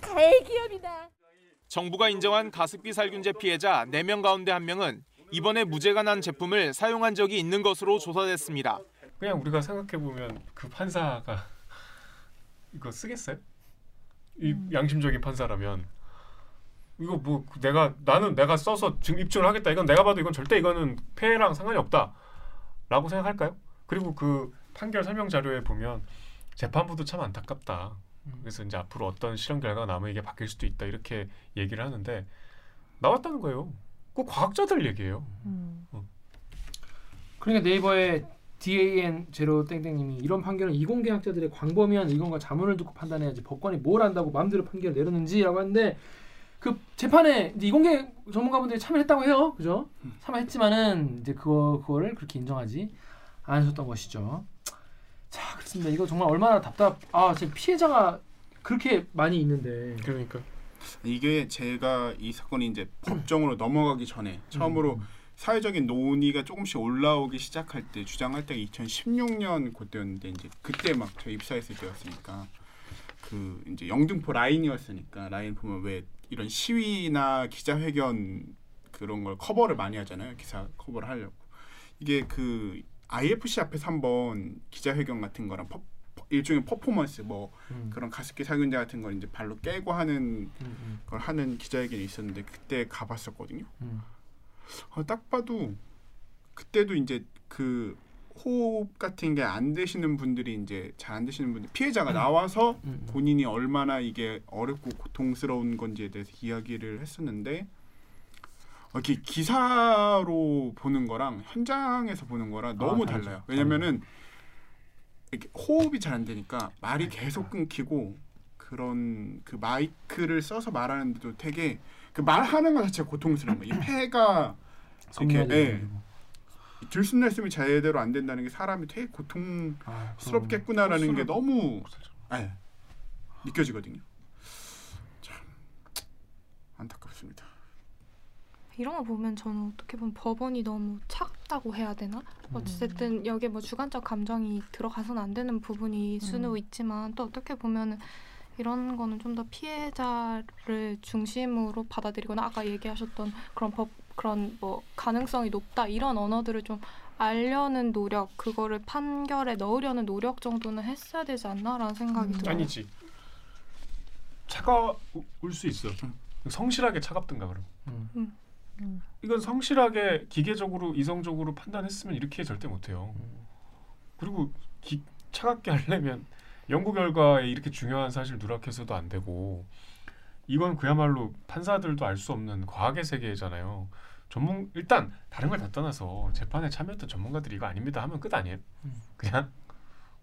가해기업이나 정부가 인정한 가습기 살균제 피해자 4명 가운데 1명은 이번에 무죄가 난 제품을 사용한 적이 있는 것으로 조사됐습니다. 그냥 우리가 생각해 보면 그 판사가 이거 쓰겠어요? 이 양심적인 판사라면 이거 뭐 내가 나는 내가 써서 지금 입증을 하겠다. 이건 내가 봐도 이건 절대 이거는 폐해랑 상관이 없다라고 생각할까요? 그리고 그 판결 설명 자료에 보면 재판부도 참 안타깝다. 그래서 이제 앞으로 어떤 실험 결과가 나면 이게 바뀔 수도 있다 이렇게 얘기를 하는데 나왔다는 거예요. 그 과학자들 얘기예요. 음. 그러니까 네이버에 DAN 제로 땡땡님이 이런 판결은 이공계학자들의 광범위한 의견과 자문을 듣고 판단해야지 법관이 뭘 안다고 마음대로 판결을 내렸는지라고 하는데 그 재판에 이제 이공계 전문가분들이 참여했다고 해요, 그죠? 참여했지만은 이제 그거 그거를 그렇게 인정하지 않으셨던 것이죠. 자, 그렇습니다. 이거 정말 얼마나 답답. 아, 지금 피해자가 그렇게 많이 있는데. 그러니까 이게 제가 이 사건이 이제 법정으로 넘어가기 전에 처음으로 음. 사회적인 논의가 조금씩 올라오기 시작할 때 주장할 때가 2016년 그때였는데 이제 그때 막 저 입사했을 때였으니까 그 이제 영등포 라인이었으니까 라인 보면 왜 이런 시위나 기자회견 그런 걸 커버를 많이 하잖아요 기사 커버를 하려고 이게 그 IFC 앞에서 한번 기자회견 같은 거랑 일종의 퍼포먼스 뭐 음. 그런 가습기 살균제 같은 걸 이제 발로 깨고 하는 음, 음, 걸 하는 기자회견이 있었는데 그때 가봤었거든요. 음. 어, 딱 봐도 그때도 이제 그 호흡 같은 게 안 되시는 분들이 이제 잘 안 되시는 분들 피해자가 나와서 음, 음. 본인이 얼마나 이게 어렵고 고통스러운 건지에 대해서 이야기를 했었는데 어, 이렇게 기사로 보는 거랑 현장에서 보는 거랑 너무 다르죠. 달라요. 왜냐면은 이렇게 호흡이 잘 안 되니까 말이 계속 끊기고 그런 그 마이크를 써서 말하는데도 되게 그 말하는 것 자체가 고통스러운 거예요. 이 폐가 이렇게 예. 들숨날숨이 제대로 안 된다는 게 사람이 되게 고통 아, 스럽겠구나라는 게 너무 예, 느껴지거든요. 참 안타깝습니다. 이런 거 보면 저는 어떻게 보면 법원이 너무 차갑다고 해야 되나? 어쨌든 여기에 뭐 주관적 감정이 들어가서는 안 되는 부분이 수는 음. 있지만 또 어떻게 보면은 이런 거는 좀 더 피해자를 중심으로 받아들이거나 아까 얘기하셨던 그런 법 그런 뭐 가능성이 높다 이런 언어들을 좀 알려는 노력 그거를 판결에 넣으려는 노력 정도는 했어야 되지 않나라는 생각이 음. 들어요. 아니지. 차가울 수 있어. 성실하게 차갑든가 그럼. 음. 음. 이건 성실하게 기계적으로 이성적으로 판단했으면 이렇게 절대 못해요. 그리고 기, 차갑게 하려면 연구 결과에 이렇게 중요한 사실 누락해서도 안 되고 이건 그야말로 판사들도 알 수 없는 과학의 세계잖아요. 전문 일단 다른 걸 다 떠나서 재판에 참여했던 전문가들이 이거 아닙니다 하면 끝 아니에요? 음. 그냥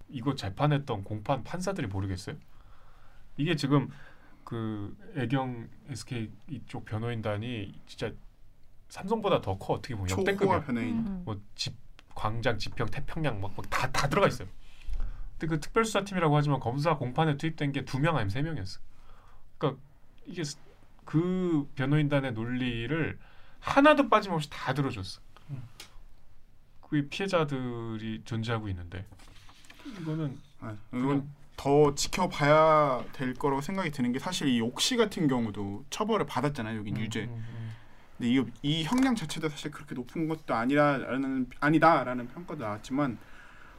이거 재판했던 공판 판사들이 모르겠어요? 이게 지금 그 애경 SK 이쪽 변호인단이 진짜 삼성보다 더 커 어떻게 보면 역대급이야. 음. 뭐집 광장 지평 태평양 막다 다 들어가 있어요. 근데 그 특별수사팀이라고 하지만 검사 공판에 투입된 게 두 명 아니면 세 명이었어. 그러니까 이게 스- 그 변호인단의 논리를 하나도 빠짐없이 다 들어줬어. 음. 그 피해자들이 존재하고 있는데 이거는 아, 이건 더 지켜봐야 될 거라고 생각이 드는 게 사실 이 옥시 같은 경우도 처벌을 받았잖아요. 여기 음, 유죄. 음, 음. 근데 이, 이 형량 자체도 사실 그렇게 높은 것도 아니라라는 아니다라는 평가도 나왔지만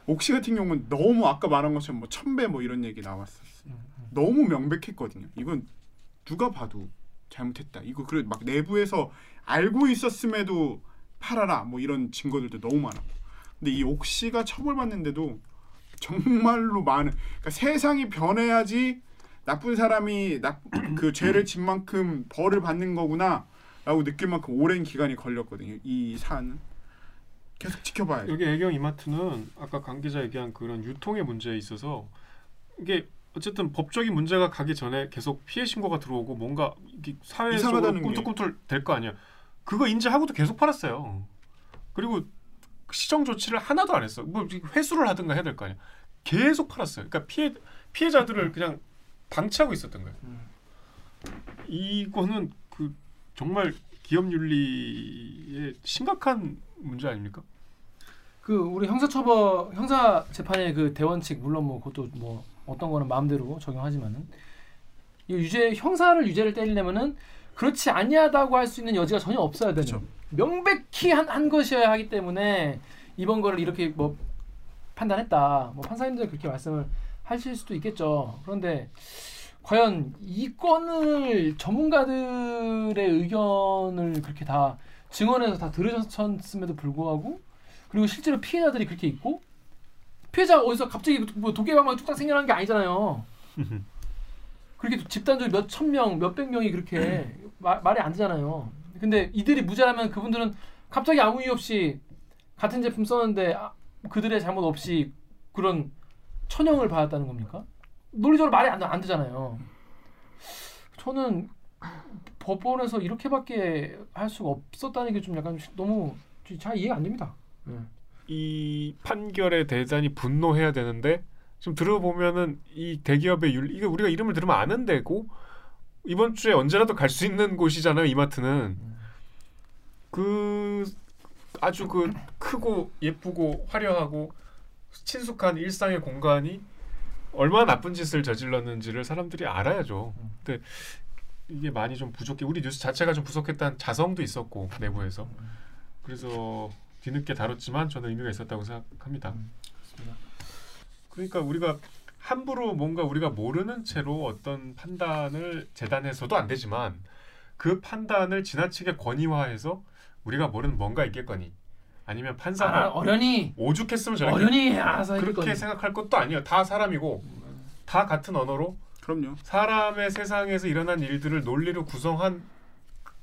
옥시 같은 경우는 너무 아까 말한 것처럼 뭐 천배 뭐 이런 얘기 나왔었어요. 음, 음. 너무 명백했거든요. 이건 누가 봐도 잘못했다. 이거 그래 막 내부에서 알고 있었음에도 팔아라 뭐 이런 증거들도 너무 많았고. 근데 이 옥시가 처벌받는데도 정말로 많은 그러니까 세상이 변해야지 나쁜 사람이 나, 그 죄를 진 만큼 벌을 받는 거구나 라고 느낄 만큼 오랜 기간이 걸렸거든요. 이 사안은 계속 지켜봐야 돼. 여기 애경 이마트는 아까 관 기자 얘기한 그런 유통의 문제에 있어서 이게 어쨌든 법적인 문제가 가기 전에 계속 피해 신고가 들어오고 뭔가 이게 사회적으로. 꿈틀꿈틀 될 거 아니야. 그거 인지하고도 계속 팔았어요. 그리고 시정 조치를 하나도 안 했어. 뭐 회수를 하든가 해야 될 거 아니야. 계속 팔았어요. 그러니까 피해 피해자들을 그냥 방치하고 있었던 거예요. 음. 이거는 그 정말 기업 윤리의 심각한 문제 아닙니까? 그 우리 형사처벌 형사 재판의 그 대원칙 물론 뭐 그것도 뭐 어떤 거는 마음대로 적용하지만은 이 유죄 형사를 유죄를 때리려면은 그렇지 아니하다고 할 수 있는 여지가 전혀 없어야 되는 그쵸. 명백히 한, 한 것이어야 하기 때문에 이번 거를 이렇게 뭐 판단했다 뭐 판사님들 그렇게 말씀을 하실 수도 있겠죠 그런데 과연 이 건을 전문가들의 의견을 그렇게 다 증언해서 다 들으셨음에도 불구하고 그리고 실제로 피해자들이 그렇게 있고 피해자가 어디서 갑자기 뭐 도깨방망이 뚝딱 생겨난 게 아니잖아요. 그렇게 집단적으로 몇 천 명, 몇백 명이 그렇게 마- 말이 안 되잖아요. 근데 이들이 무죄라면 그분들은 갑자기 아무 이유 없이 같은 제품 썼는데 아, 그들의 잘못 없이 그런 천형을 받았다는 겁니까? 논리적으로 말이 안, 안 되잖아요. 저는 법원에서 이렇게밖에 할 수가 없었다는 게 좀 약간 너무 잘 이해가 안 됩니다. 이 판결에 대단히 분노해야 되는데 지금 들어보면은 이 대기업의 윤리 이게 우리가 이름을 들으면 아는 데고 이번 주에 언제라도 갈 수 있는 곳이잖아요 이마트는 그 아주 그 크고 예쁘고 화려하고 친숙한 일상의 공간이 얼마나 나쁜 짓을 저질렀는지를 사람들이 알아야죠. 근데 이게 많이 좀 부족해. 우리 뉴스 자체가 좀 부족했다는 자성도 있었고 내부에서 그래서 뒤늦게 다뤘지만 저는 의미가 있었다고 생각합니다. 그렇습니다. 그러니까 우리가 함부로 뭔가 우리가 모르는 채로 어떤 판단을 재단해서도 안 되지만 그 판단을 지나치게 권위화해서 우리가 모르는 뭔가 있겠거니 아니면 아, 판사가 어련히 오죽했으면 저렇게 어련히 알아서 그렇게 했겠거니. 생각할 것도 아니에요. 다 사람이고 다 같은 언어로 그럼요. 사람의 세상에서 일어난 일들을 논리로 구성한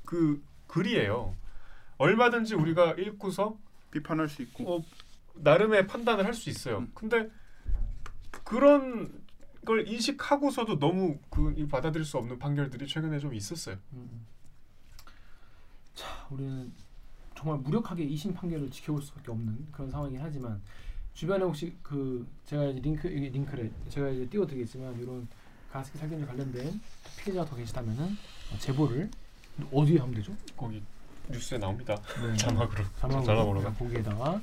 그 글이에요. 얼마든지 우리가 읽고서 비판할 수 있고 어, 나름의 판단을 할 수 있어요. 음. 근데 그런 걸 인식하고서도 너무 그이 받아들일 수 없는 판결들이 최근에 좀 있었어요. 음. 자, 우리는 정말 무력하게 2심 판결을 지켜볼 수밖에 없는 그런 상황이긴 하지만 주변에 혹시 그 제가 이제 링크 링크를 제가 이제 띄워드리겠지만 이런 가습기 살균제 관련된 피해자가 더 계시다면은 어, 제보를 어디에 하면 되죠? 거기 뉴스에 나옵니다. 네. 자막으로 자막으로. 거기에다가 어,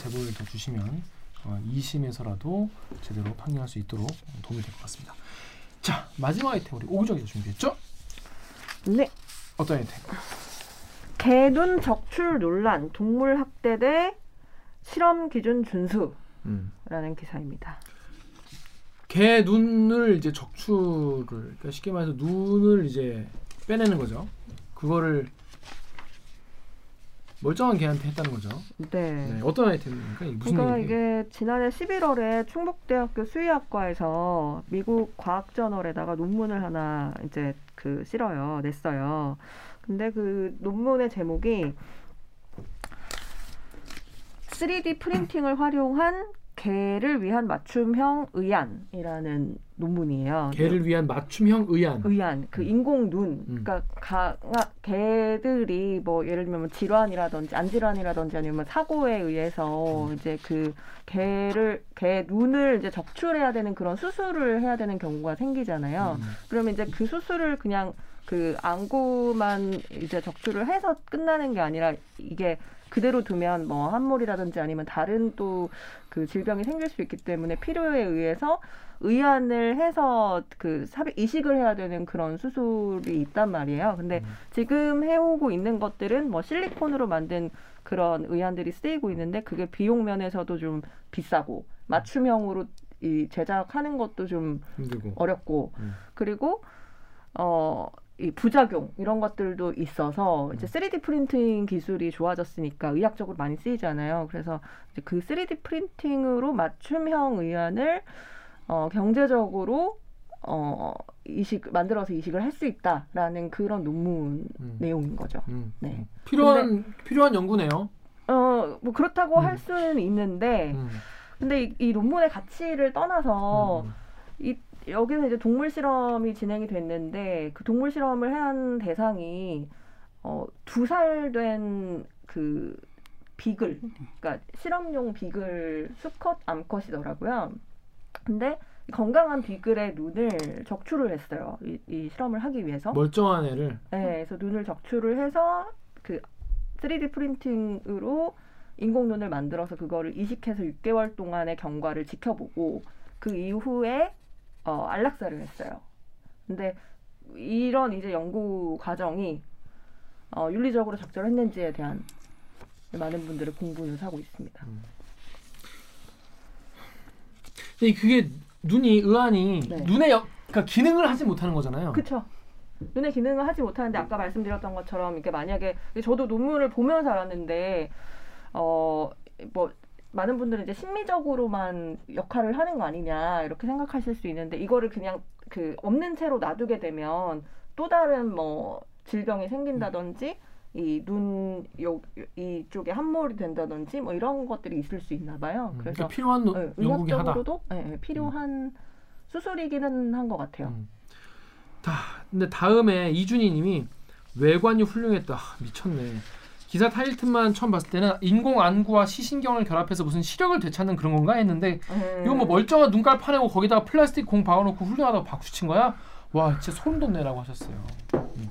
제보를 더 주시면 어, 2심에서라도 제대로 판결할 수 있도록 도움이 될 것 같습니다. 자 마지막 아이템 우리 기자 준비했죠? 네. 어떤 아이템? 개눈 적출 논란, 동물 학대 대 실험 기준 준수라는 음. 기사입니다. 개 눈을 이제 적출을 그러니까 쉽게 말해서 눈을 이제 빼내는 거죠. 그거를 멀쩡한 개한테 했다는 거죠. 네. 네, 어떤 아이템입니까? 무슨 그러니까 얘기예요? 이게 지난해 11월에 충북대학교 수의학과에서 미국 과학 저널에다가 논문을 하나 이제 그 실어요, 냈어요. 근데 그 논문의 제목이 3D 프린팅을 활용한 개를 위한 맞춤형 의안이라는 논문이에요. 개를 위한 맞춤형 의안. 의안, 그 인공 눈, 음. 그러니까 가, 가- 개들이 뭐 예를 들면 뭐 질환이라든지 안 질환이라든지 아니면 사고에 의해서 음. 이제 그 개를 개 눈을 이제 적출해야 되는 그런 수술을 해야 되는 경우가 생기잖아요. 음. 그러면 이제 그 수술을 그냥 그 안구만 이제 적출을 해서 끝나는 게 아니라 이게 그대로 두면 뭐 함몰이라든지 아니면 다른 또 그 질병이 생길 수 있기 때문에 필요에 의해서 의안을 해서 그 삽입 이식을 해야 되는 그런 수술이 있단 말이에요. 근데 음. 지금 해오고 있는 것들은 뭐 실리콘으로 만든 그런 의안들이 쓰이고 있는데 그게 비용 면에서도 좀 비싸고 맞춤형으로 이 제작하는 것도 좀 힘들고. 어렵고 음. 그리고 어. 이 부작용 이런 것들도 있어서 이제 3D 프린팅 기술이 좋아졌으니까 의학적으로 많이 쓰이잖아요. 그래서 이제 그 3D 프린팅으로 맞춤형 의안을 어, 경제적으로 어, 이식 만들어서 이식을 할 수 있다라는 그런 논문 음. 내용인 거죠. 음. 네. 필요한 필요한 연구네요. 어, 뭐 그렇다고 음. 할 수는 있는데 음. 근데 이, 이 논문의 가치를 떠나서 음. 이 여기서 이제 동물 실험이 진행이 됐는데 그 동물 실험을 한 대상이 어, 두 살 된 그 비글, 그러니까 실험용 비글 수컷, 암컷이더라고요. 근데 건강한 비글의 눈을 적출을 했어요. 이, 이 실험을 하기 위해서. 멀쩡한 애를 네, 그래서 눈을 적출을 해서 그 3D 프린팅으로 인공 눈을 만들어서 그거를 이식해서 6개월 동안의 경과를 지켜보고 그 이후에 어, 안락사를 했어요. 근데 이런 이제 연구 과정이 어, 윤리적으로 적절했는지에 대한 많은 분들의 공분을 사고 있습니다. 근데 그게 눈이 의안이 네. 눈의 역, 그러니까 기능을 하지 못하는 거잖아요. 그렇죠. 눈의 기능을 하지 못하는데 아까 말씀드렸던 것처럼 이게 만약에 저도 논문을 보면서 알았는데 어 뭐 많은 분들은 이제 심미적으로만 역할을 하는 거 아니냐 이렇게 생각하실 수 있는데 이거를 그냥 그 없는 채로 놔두게 되면 또 다른 뭐 질병이 생긴다든지 이눈 이쪽에 함몰이 된다든지 뭐 이런 것들이 있을 수 있나 봐요. 음, 그래서 필요한 노- 네. 의학적으로도 네, 네, 필요한 수술이기는 한 것 같아요. 음. 다 근데 다음에 이준희님이 외관이 훌륭했다. 아, 미쳤네. 기사 타이틀만 처음 봤을 때는 인공 안구와 시신경을 결합해서 무슨 시력을 되찾는 그런 건가 했는데 음. 이건 뭐 멀쩡한 눈깔 파내고 거기다가 플라스틱 공 박아놓고 훌륭하다고 박수 친 거야? 와 진짜 소름 돋네라고 하셨어요. 음.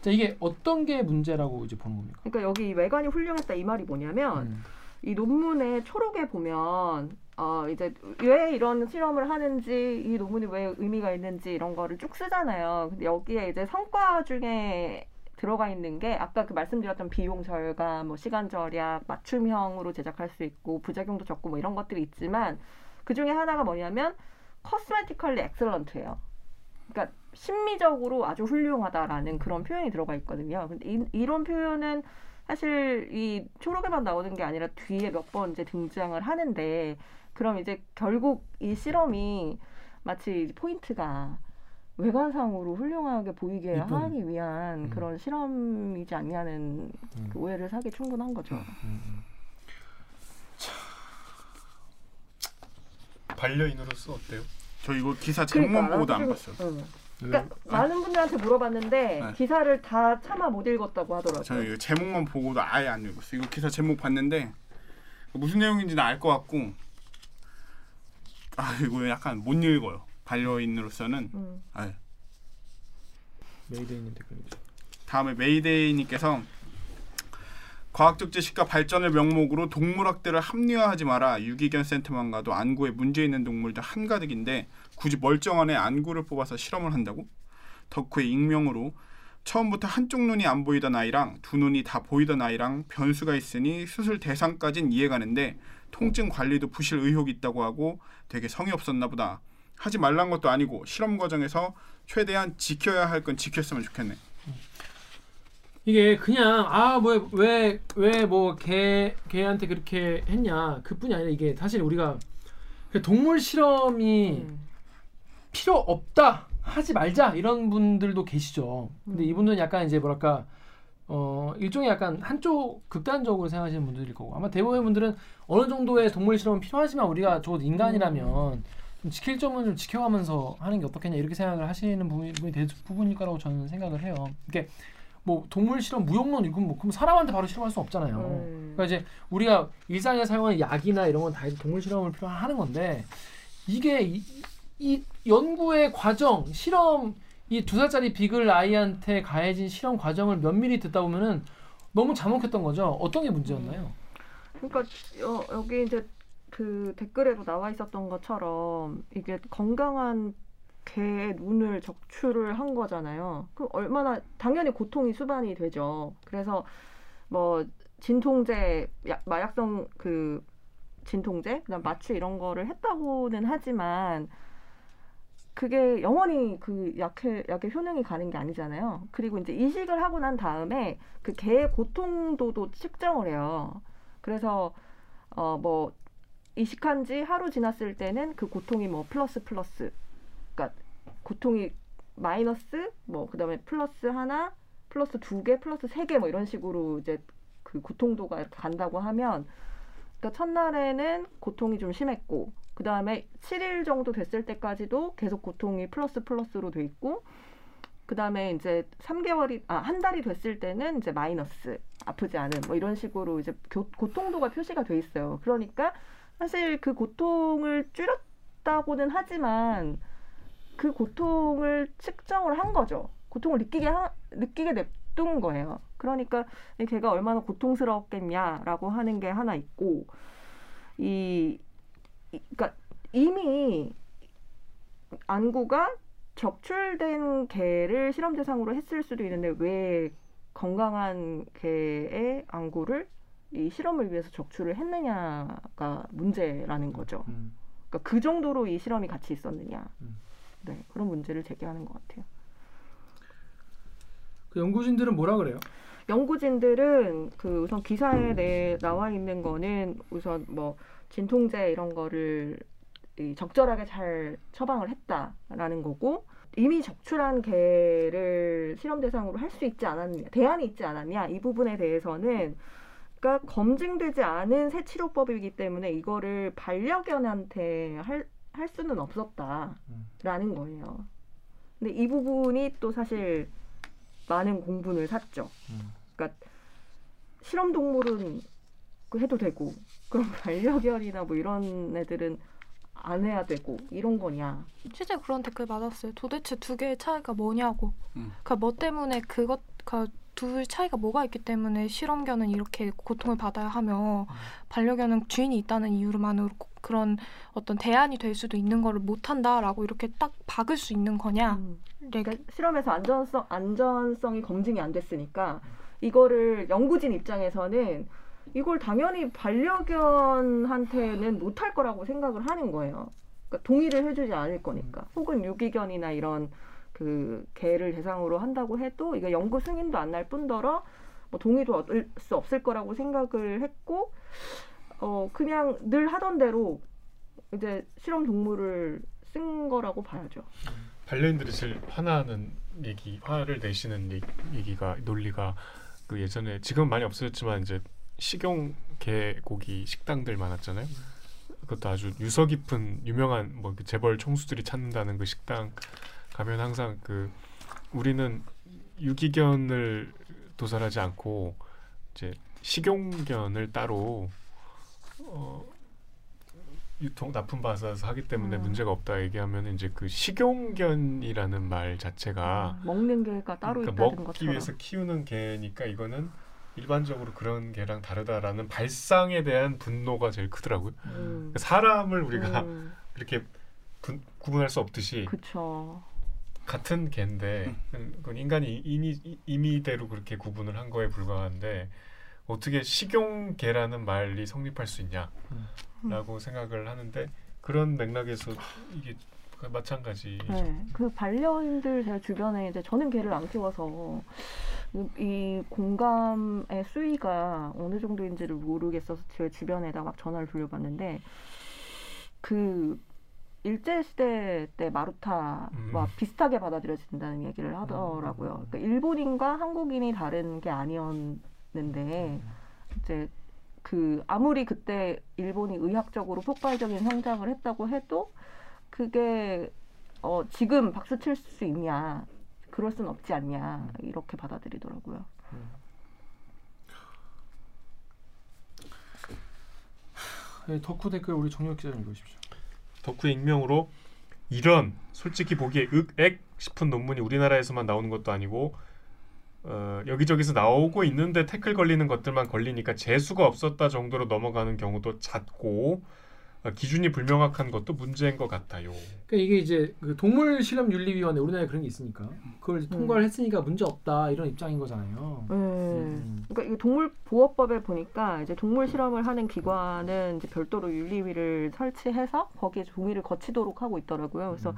자 이게 어떤 게 문제라고 이제 보는 겁니까? 그러니까 여기 이 외관이 훌륭했다 이 말이 뭐냐면 음. 이 논문의 초록에 보면 어 이제 왜 이런 실험을 하는지 이 논문이 왜 의미가 있는지 이런 거를 쭉 쓰잖아요. 근데 여기에 이제 성과 중에 들어가 있는 게 아까 그 말씀드렸던 비용 절감, 뭐 시간 절약, 맞춤형으로 제작할 수 있고 부작용도 적고 뭐 이런 것들이 있지만 그 중에 하나가 뭐냐면 cosmetically excellent예요. 그러니까 심미적으로 아주 훌륭하다라는 그런 표현이 들어가 있거든요. 근데 이, 이런 표현은 사실 이 초록에만 나오는 게 아니라 뒤에 몇 번 이제 등장을 하는데 그럼 이제 결국 이 실험이 마치 포인트가 외관상으로 훌륭하게 보이게 이쁜. 하기 위한 음. 그런 실험이지 않냐는 음. 그 오해를 사기 충분한 거죠. 음, 음. 반려인으로서 어때요? 저 이거 기사 제목만 보고도 안 봤어요. 좀- 응. 음. 그러니까 많은 분들한테 물어봤는데 네. 기사를 다 차마 못 읽었다고 하더라고요. 저는 이거 제목만 보고도 아예 안 읽었어요. 이거 기사 제목 봤는데 무슨 내용인지는 알 것 같고 아 이거 약간 못 읽어요. 반려인으로서는 음. 아, 메이데이님 댓글이죠. 다음에 메이데이님께서 과학적 지식과 발전을 명목으로 동물학대를 합리화하지 마라. 유기견 센터만 가도 안구에 문제 있는 동물들 한가득인데 굳이 멀쩡한 애 안구를 뽑아서 실험을 한다고? 덕후의 익명으로 처음부터 한쪽 눈이 안 보이던 아이랑 두 눈이 다 보이던 아이랑 변수가 있으니 수술 대상까진 이해가는데 통증 관리도 부실 의혹이 있다고 하고 되게 성의 없었나 보다. 하지 말란 것도 아니고 실험 과정에서 최대한 지켜야 할 건 지켰으면 좋겠네. 이게 그냥 아 뭐 왜 왜뭐개 개한테 그렇게 했냐 그뿐이 아니라 이게 사실 우리가 그 동물 실험이 음. 필요 없다 하지 말자 이런 분들도 계시죠. 근데 음. 이분들은 약간 이제 뭐랄까 어 일종의 약간 한쪽 극단적으로 생각하시는 분들일 거고 아마 대부분의 분들은 어느 정도의 동물 실험은 필요하지만 우리가 적어도 인간이라면 좀 지킬 점은 좀 지켜가면서 하는 게 어떻겠냐 이렇게 생각을 하시는 부분이 대부분일 거라고 저는 생각을 해요. 이게 뭐 동물 실험 무용론 이건 뭐 그럼 사람한테 바로 실험할 수 없잖아요. 음. 그러니까 이제 우리가 일상에 사용하는 약이나 이런 건 다 동물 실험을 필요하는 건데 이게 이, 이 연구의 과정, 실험 이 두 살짜리 비글 아이한테 가해진 실험 과정을 면밀히 듣다 보면은 너무 잔혹했던 거죠. 어떤 게 문제였나요? 그러니까 여, 여기 이제 그 댓글에도 나와 있었던 것처럼 이게 건강한 개의 눈을 적출을 한 거잖아요. 그 얼마나 당연히 고통이 수반이 되죠. 그래서 뭐 진통제, 약, 마약성 그 진통제, 그다음 마취 이런 거를 했다고는 하지만 그게 영원히 그 약의 약의 효능이 가는 게 아니잖아요. 그리고 이제 이식을 하고 난 다음에 그 개의 고통도도 측정을 해요. 그래서 어뭐 이식한 지 하루 지났을 때는 그 고통이 뭐 플러스 플러스 그러니까 고통이 마이너스 뭐 그다음에 플러스 하나 플러스 두 개 플러스 세 개 뭐 이런 식으로 이제 그 고통도가 이렇게 간다고 하면 그러니까 첫날에는 고통이 좀 심했고 그 다음에 7일 정도 됐을 때까지도 계속 고통이 플러스 플러스로 돼 있고 그 다음에 이제 3개월이 아 한 달이 됐을 때는 이제 마이너스 아프지 않은 뭐 이런 식으로 이제 교- 고통도가 표시가 돼 있어요. 그러니까 사실 그 고통을 줄였다고는 하지만 그 고통을 측정을 한 거죠. 고통을 느끼게 하, 느끼게 냅둔 거예요. 그러니까 이 걔가 얼마나 고통스럽겠냐라고 하는 게 하나 있고 이, 이 그러니까 이미 안구가 적출된 개를 실험 대상으로 했을 수도 있는데 왜 건강한 개의 안구를 이 실험을 위해서 적출을 했느냐가 문제라는 거죠. 음. 그러니까 그 정도로 이 실험이 같이 있었느냐. 음. 네, 그런 문제를 제기하는 것 같아요. 그 연구진들은 뭐라 그래요? 연구진들은 그 우선 기사에 내 나와 있는 거는 우선 뭐 진통제 이런 거를 이 적절하게 잘 처방을 했다라는 거고 이미 적출한 개를 실험 대상으로 할 수 있지 않았냐 대안이 있지 않았냐 이 부분에 대해서는 그러니까 검증되지 않은 새 치료법이기 때문에 이거를 반려견한테 할, 할 수는 없었다라는 거예요. 근데 이 부분이 또 사실 많은 공분을 샀죠. 음. 그러니까 실험 동물은 그 해도 되고 그럼 반려견이나 뭐 이런 애들은 안 해야 되고 이런 거냐? 실제 그런 댓글 받았어요. 도대체 두 개의 차이가 뭐냐고. 음. 그러니까 뭐 때문에 그것 그 둘 차이가 뭐가 있기 때문에 실험견은 이렇게 고통을 받아야 하며 반려견은 주인이 있다는 이유로만으로 고- 그런 어떤 대안이 될 수도 있는 거를 못 한다라고 이렇게 딱 박을 수 있는 거냐. 음. 이렇게 그러니까 실험에서 안전성 안전성이 검증이 안 됐으니까 이거를 연구진 입장에서는 이걸 당연히 반려견한테는 못할 거라고 생각을 하는 거예요. 그러니까 동의를 해주지 않을 거니까. 혹은 유기견이나 이런 그 개를 대상으로 한다고 해도 이게 연구 승인도 안 날 뿐더러 뭐 동의도 얻을 수 없을 거라고 생각을 했고 어 그냥 늘 하던 대로 이제 실험 동물을 쓴 거라고 봐야죠. 반려인들이 제일 화나는 얘기, 화를 내시는 얘- 얘기가 논리가 그 예전에 지금 많이 없어졌지만 이제 식용 개고기 식당들 많았잖아요. 그것도 아주 유서 깊은 유명한 뭐그 재벌 총수들이 찾는다는 그 식당 가면 항상 그 우리는 유기견을 도살하지 않고 이제 식용견을 따로 어, 유통 납품 받아서 하기 때문에 음. 문제가 없다 얘기하면 이제 그 식용견이라는 말 자체가 먹는 개가 따로 그러니까 있다는 먹기 것처럼. 위해서 키우는 개니까 이거는 일반적으로 그런 개랑 다르다라는 발상에 대한 분노가 제일 크더라고요. 음. 그러니까 사람을 우리가 음, 이렇게 분- 구분할 수 없듯이 그쵸. 같은 개인데 음. 그건 인간이 이미 임의대로 그렇게 구분을 한 거에 불과한데 어떻게 식용개라는 말이 성립할 수 있냐라고 음. 생각을 하는데 그런 맥락에서 이게 마찬가지. 네, 그 반려인들 제 주변에 이제 저는 개를 안 키워서 이- 이 공감의 수위가 어느 정도인지를 모르겠어서 제 주변에다 막 전화를 돌려봤는데 그 일제 시대 때 마루타와 음. 비슷하게 받아들여진다는 얘기를 하더라고요. 그러니까 일본인과 한국인이 다른 게 아니었는데 이제 그 아무리 그때 일본이 의학적으로 폭발적인 성장을 했다고 해도 그게 어 지금 박수 칠 수 있냐 그럴 순 없지 않냐 이렇게 받아들이더라고요. 네, 덕후 댓글 우리 정혁 기자님 읽으십시오. 덕후의 익명으로 이런 솔직히 보기에 윽액 싶은 논문이 우리나라에서만 나오는 것도 아니고 어, 여기저기서 나오고 있는데 태클 걸리는 것들만 걸리니까 재수가 없었다 정도로 넘어가는 경우도 잦고 어, 기준이 불명확한 것도 문제인 것 같아요. 그러니까 이게 이제 그 동물 실험 윤리 위원회 우리나라에 그런 게 있으니까 그걸 이제 통과를 했으니까 문제 없다 이런 입장인 거잖아요. 음. 음. 그러니까 이 동물 보호법에 보니까 이제 동물 실험을 하는 기관은 이제 별도로 윤리위를 설치해서 거기에 동의를 거치도록 하고 있더라고요. 그래서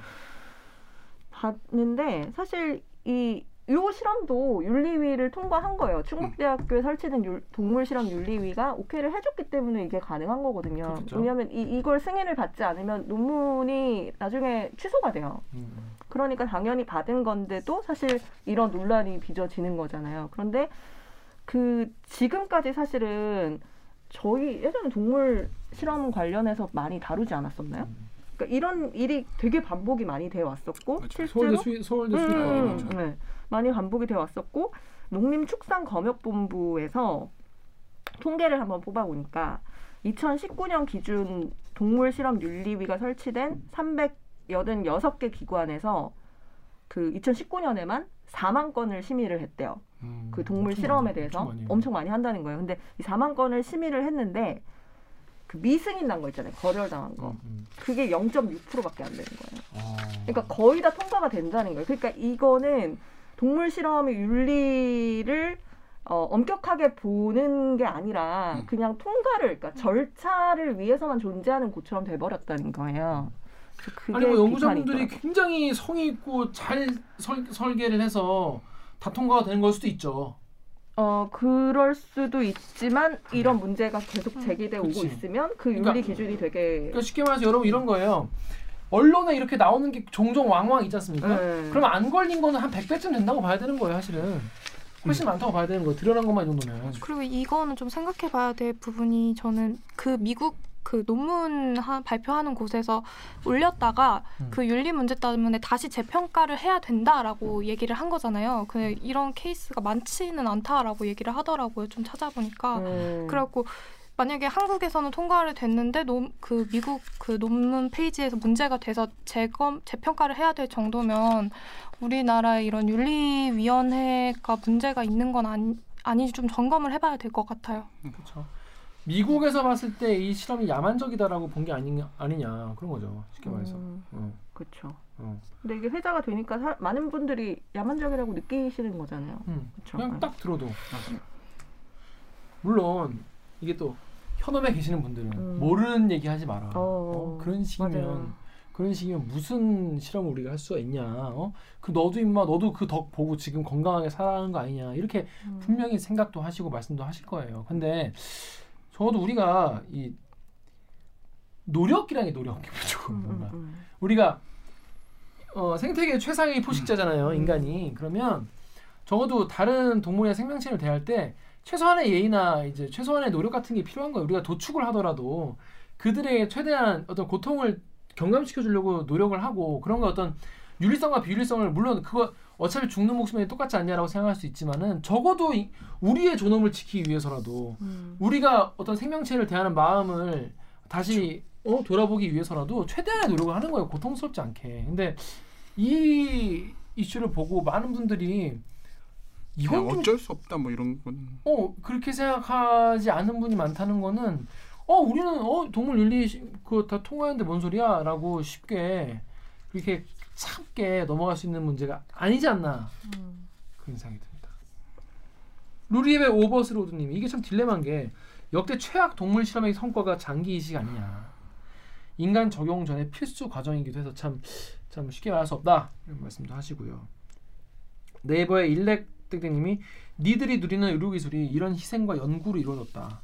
봤는데 사실 이 요 실험도 윤리위를 통과한 거예요. 충북대학교에 설치된 율- 동물 실험 윤리위가 오케이를 해줬기 때문에 이게 가능한 거거든요. 그렇겠죠. 왜냐하면 이, 이걸 승인을 받지 않으면 논문이 나중에 취소가 돼요. 음. 그러니까 당연히 받은 건데도 사실 이런 논란이 빚어지는 거잖아요. 그런데 그 지금까지 사실은 저희 예전에 동물 실험 관련해서 많이 다루지 않았었나요? 그러니까 이런 일이 되게 반복이 많이 돼 왔었고 맞아요. 실제로 서울대 수 서울대 음, 수의과 음. 네. 많이 반복이 돼 왔었고 농림축산검역본부에서 통계를 한번 뽑아보니까 2019년 기준 동물 실험 윤리위가 설치된 386개 기관에서 그 2019년에만 4만 건을 심의를 했대요. 음, 그 동물 실험에 많이, 대해서 엄청 많이. 엄청 많이 한다는 거예요. 근데 이 4만 건을 심의를 했는데 그 미승인 난 거 있잖아요. 거절당한 거. 음, 음. 그게 0.6%밖에 안 되는 거예요. 아. 그러니까 거의 다 통과가 된다는 거예요. 그러니까 이거는 동물 실험의 윤리를 어, 엄격하게 보는 게 아니라 음. 그냥 통과를, 그러니까 절차를 위해서만 존재하는 곳처럼 돼버렸다는 거예요. 아니 뭐 연구자분들이. 굉장히 성의 있고 잘 설, 설계를 해서 다 통과가 되는 걸 수도 있죠. 어 그럴 수도 있지만 이런 문제가 계속 제기돼 오고. 있으면 그 윤리 그러니까- 기준이 되게 그러니까 쉽게 말해서 여러분 이런 거예요. 언론에 이렇게 나오는 게 종종 왕왕 있지 않습니까? 네. 그럼 안 걸린 거는 한 100배쯤 된다고 봐야 되는 거예요, 사실은. 음. 훨씬 많다고 봐야 되는 거예요. 드러난 것만 이 정도면. 그리고 이거는 좀 생각해 봐야 될 부분이 저는 그 미국 그 논문 하, 발표하는 곳에서 올렸다가 음. 그 윤리 문제 때문에 다시 재평가를 해야 된다라고 얘기를 한 거잖아요. 그 이런 케이스가 많지는 않다라고 얘기를 하더라고요. 좀 찾아보니까. 음. 그래갖고 만약에 한국에서는 통과를 됐는데 논, 그 미국 그 논문 페이지에서 문제가 돼서 재검 재평가를 해야 될 정도면 우리나라의 이런 윤리위원회가 문제가 있는 건 아니, 아닌지 좀 점검을 해봐야 될 것 같아요. 그렇죠. 미국에서 봤을 때 이 실험이 야만적이다라고 본 게 아니냐, 아니냐 그런 거죠. 쉽게 말해서. 음, 어, 그렇죠. 어. 근데 이게 회자가 되니까 사- 많은 분들이 야만적이라고 느끼시는 거잖아요. 음. 그쵸. 그냥 네. 딱 들어도. 물론 이게 또 현업에 계시는 분들은 음. 모르는 얘기 하지 마라. 어, 어, 그런 식이면 맞아요. 그런 식이면 무슨 실험을 우리가 할 수가 있냐? 어? 그 너도 임마 너도 그 덕 보고 지금 건강하게 살아가는 거 아니냐? 이렇게 음. 분명히 생각도 하시고 말씀도 하실 거예요. 근데 적어도 우리가 이 노력이라는 게 노력 기본적으로 음, 뭔가 음, 음. 우리가 어, 생태계 최상의 포식자잖아요 음. 인간이 그러면 적어도 다른 동물이나 생명체를 대할 때 최소한의 예의나 이제 최소한의 노력 같은 게 필요한 거예요 우리가 도축을 하더라도 그들의 최대한 어떤 고통을 경감시켜 주려고 노력을 하고 그런 거 어떤 윤리성과 비윤리성을 물론 그거 어차피 죽는 목숨이 똑같지 않냐라고 생각할 수 있지만은 적어도 이- 우리의 존엄을 지키기 위해서라도 음. 우리가 어떤 생명체를 대하는 마음을 다시 어, 돌아보기 위해서라도 최대한의 노력을 하는 거예요. 고통스럽지 않게. 근데 이 이슈를 보고 많은 분들이 이건 좀 어쩔 수 없다 뭐 이런 건 어 그렇게 생각하지 않은 분이 많다는 거는 어 우리는 어 동물 윤리 그거 다 통과했는데 뭔 소리야라고 쉽게 그렇게 참게 넘어갈 수 있는 문제가 아니지 않나 음. 그런 생각이 듭니다. 루리앱의 오버스로드님 이게 참 딜레마인 게 역대 최악 동물 실험의 성과가 장기 이식 아니냐. 인간 적용 전에 필수 과정이기도 해서 참 참 쉽게 말할 수 없다 이런 말씀도 하시고요. 네이버의 일렉 땡땡님이 니들이 누리는 의료기술이 이런 희생과 연구로 이루어졌다.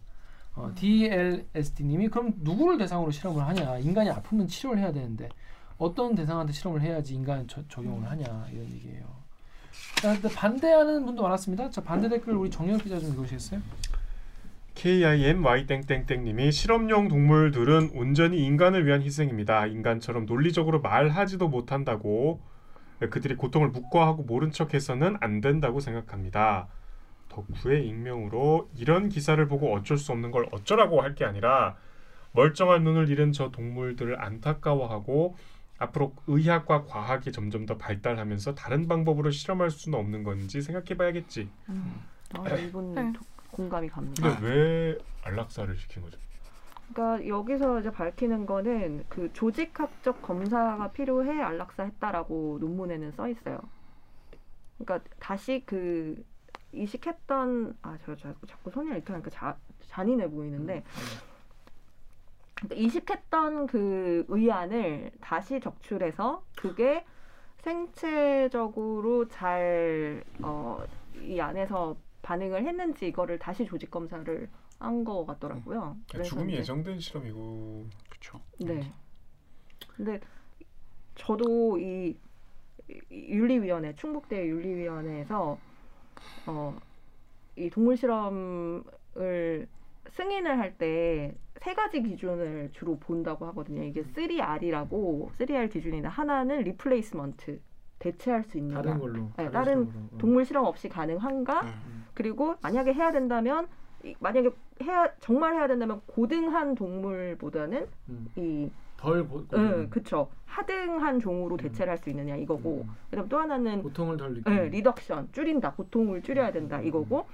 어, DLSD님이 그럼 누구를 대상으로 실험을 하냐? 인간이 아프면 치료를 해야 되는데 어떤 대상한테 실험을 해야지 인간 저- 적용을 하냐 이런 얘기예요. 자, 근데 반대하는 분도 많았습니다. 자 반대 댓글 우리 정영 기자 좀 읽으시겠어요? KIMY 땡땡땡님이 실험용 동물들은 온전히 인간을 위한 희생입니다. 인간처럼 논리적으로 말하지도 못한다고 그들이 고통을 묵과하고 모른 척해서는 안 된다고 생각합니다. 덕후의 익명으로 이런 기사를 보고 어쩔 수 없는 걸 어쩌라고 할 게 아니라 멀쩡한 눈을 잃은 저 동물들을 안타까워하고 앞으로 의학과 과학이 점점 더 발달하면서 다른 방법으로 실험할 수는 없는 건지 생각해봐야겠지. 음. 아, 이분 네. 도- 공감이 갑니다. 근데 왜 안락사를 시킨 거죠? 그러니까 여기서 이제 밝히는 거는 그 조직학적 검사가 필요해 안락사 했다라고 논문에는 써 있어요. 그러니까 다시 그 이식했던 아저 저, 자꾸 손이 이렇게 하니까 자, 잔인해 보이는데 그러니까 이식했던 그 의안을 다시 적출해서 그게 생체적으로 잘 어, 이 안에서 반응을 했는지 이거를 다시 조직 검사를 한거 같더라고요. 그래서 죽음이 이제- 예정된 실험이고 그렇죠. 네. 근데 저도 이, 이 윤리위원회 충북대 윤리위원회에서 어, 이 동물 실험을 승인을 할 때 세 가지 기준을 주로 본다고 하거든요. 이게 3R이라고 3R 기준인데 하나는 replacement 대체할 수 있는가. 다른 걸로. 네, 다른 실험으로. 어. 동물 실험 없이 가능한가? 네. 그리고 만약에 해야 된다면 이- 만약에 해야 정말 해야 된다면 고등한 동물보다는 음. 이덜 보, 응, 그쵸. 하등한 종으로 대체를 할 수 있느냐 이거고. 음. 그다음 또 하나는 고통을 덜. 예, reduction 줄인다. 고통을 줄여야 된다 이거고.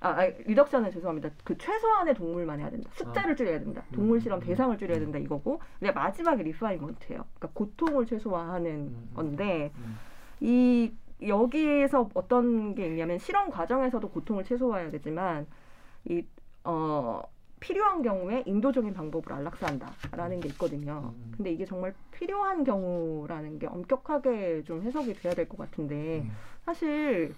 아, 아니, reduction은 죄송합니다. 그 최소한의 동물만 해야 된다. 숫자를 줄여야 된다. 동물 실험 음. 대상을 줄여야 된다 이거고. 근데 마지막에 refinement예요. 그러니까 고통을 최소화하는 음. 건데 음. 이 여기에서 어떤 게 있냐면 실험 과정에서도 고통을 최소화해야 되지만 이 어, 필요한 경우에 인도적인 방법으로 안락사한다라는 게 있거든요. 음. 근데 이게 정말 필요한 경우라는 게 엄격하게 좀 해석이 돼야 될 것 같은데 음. 사실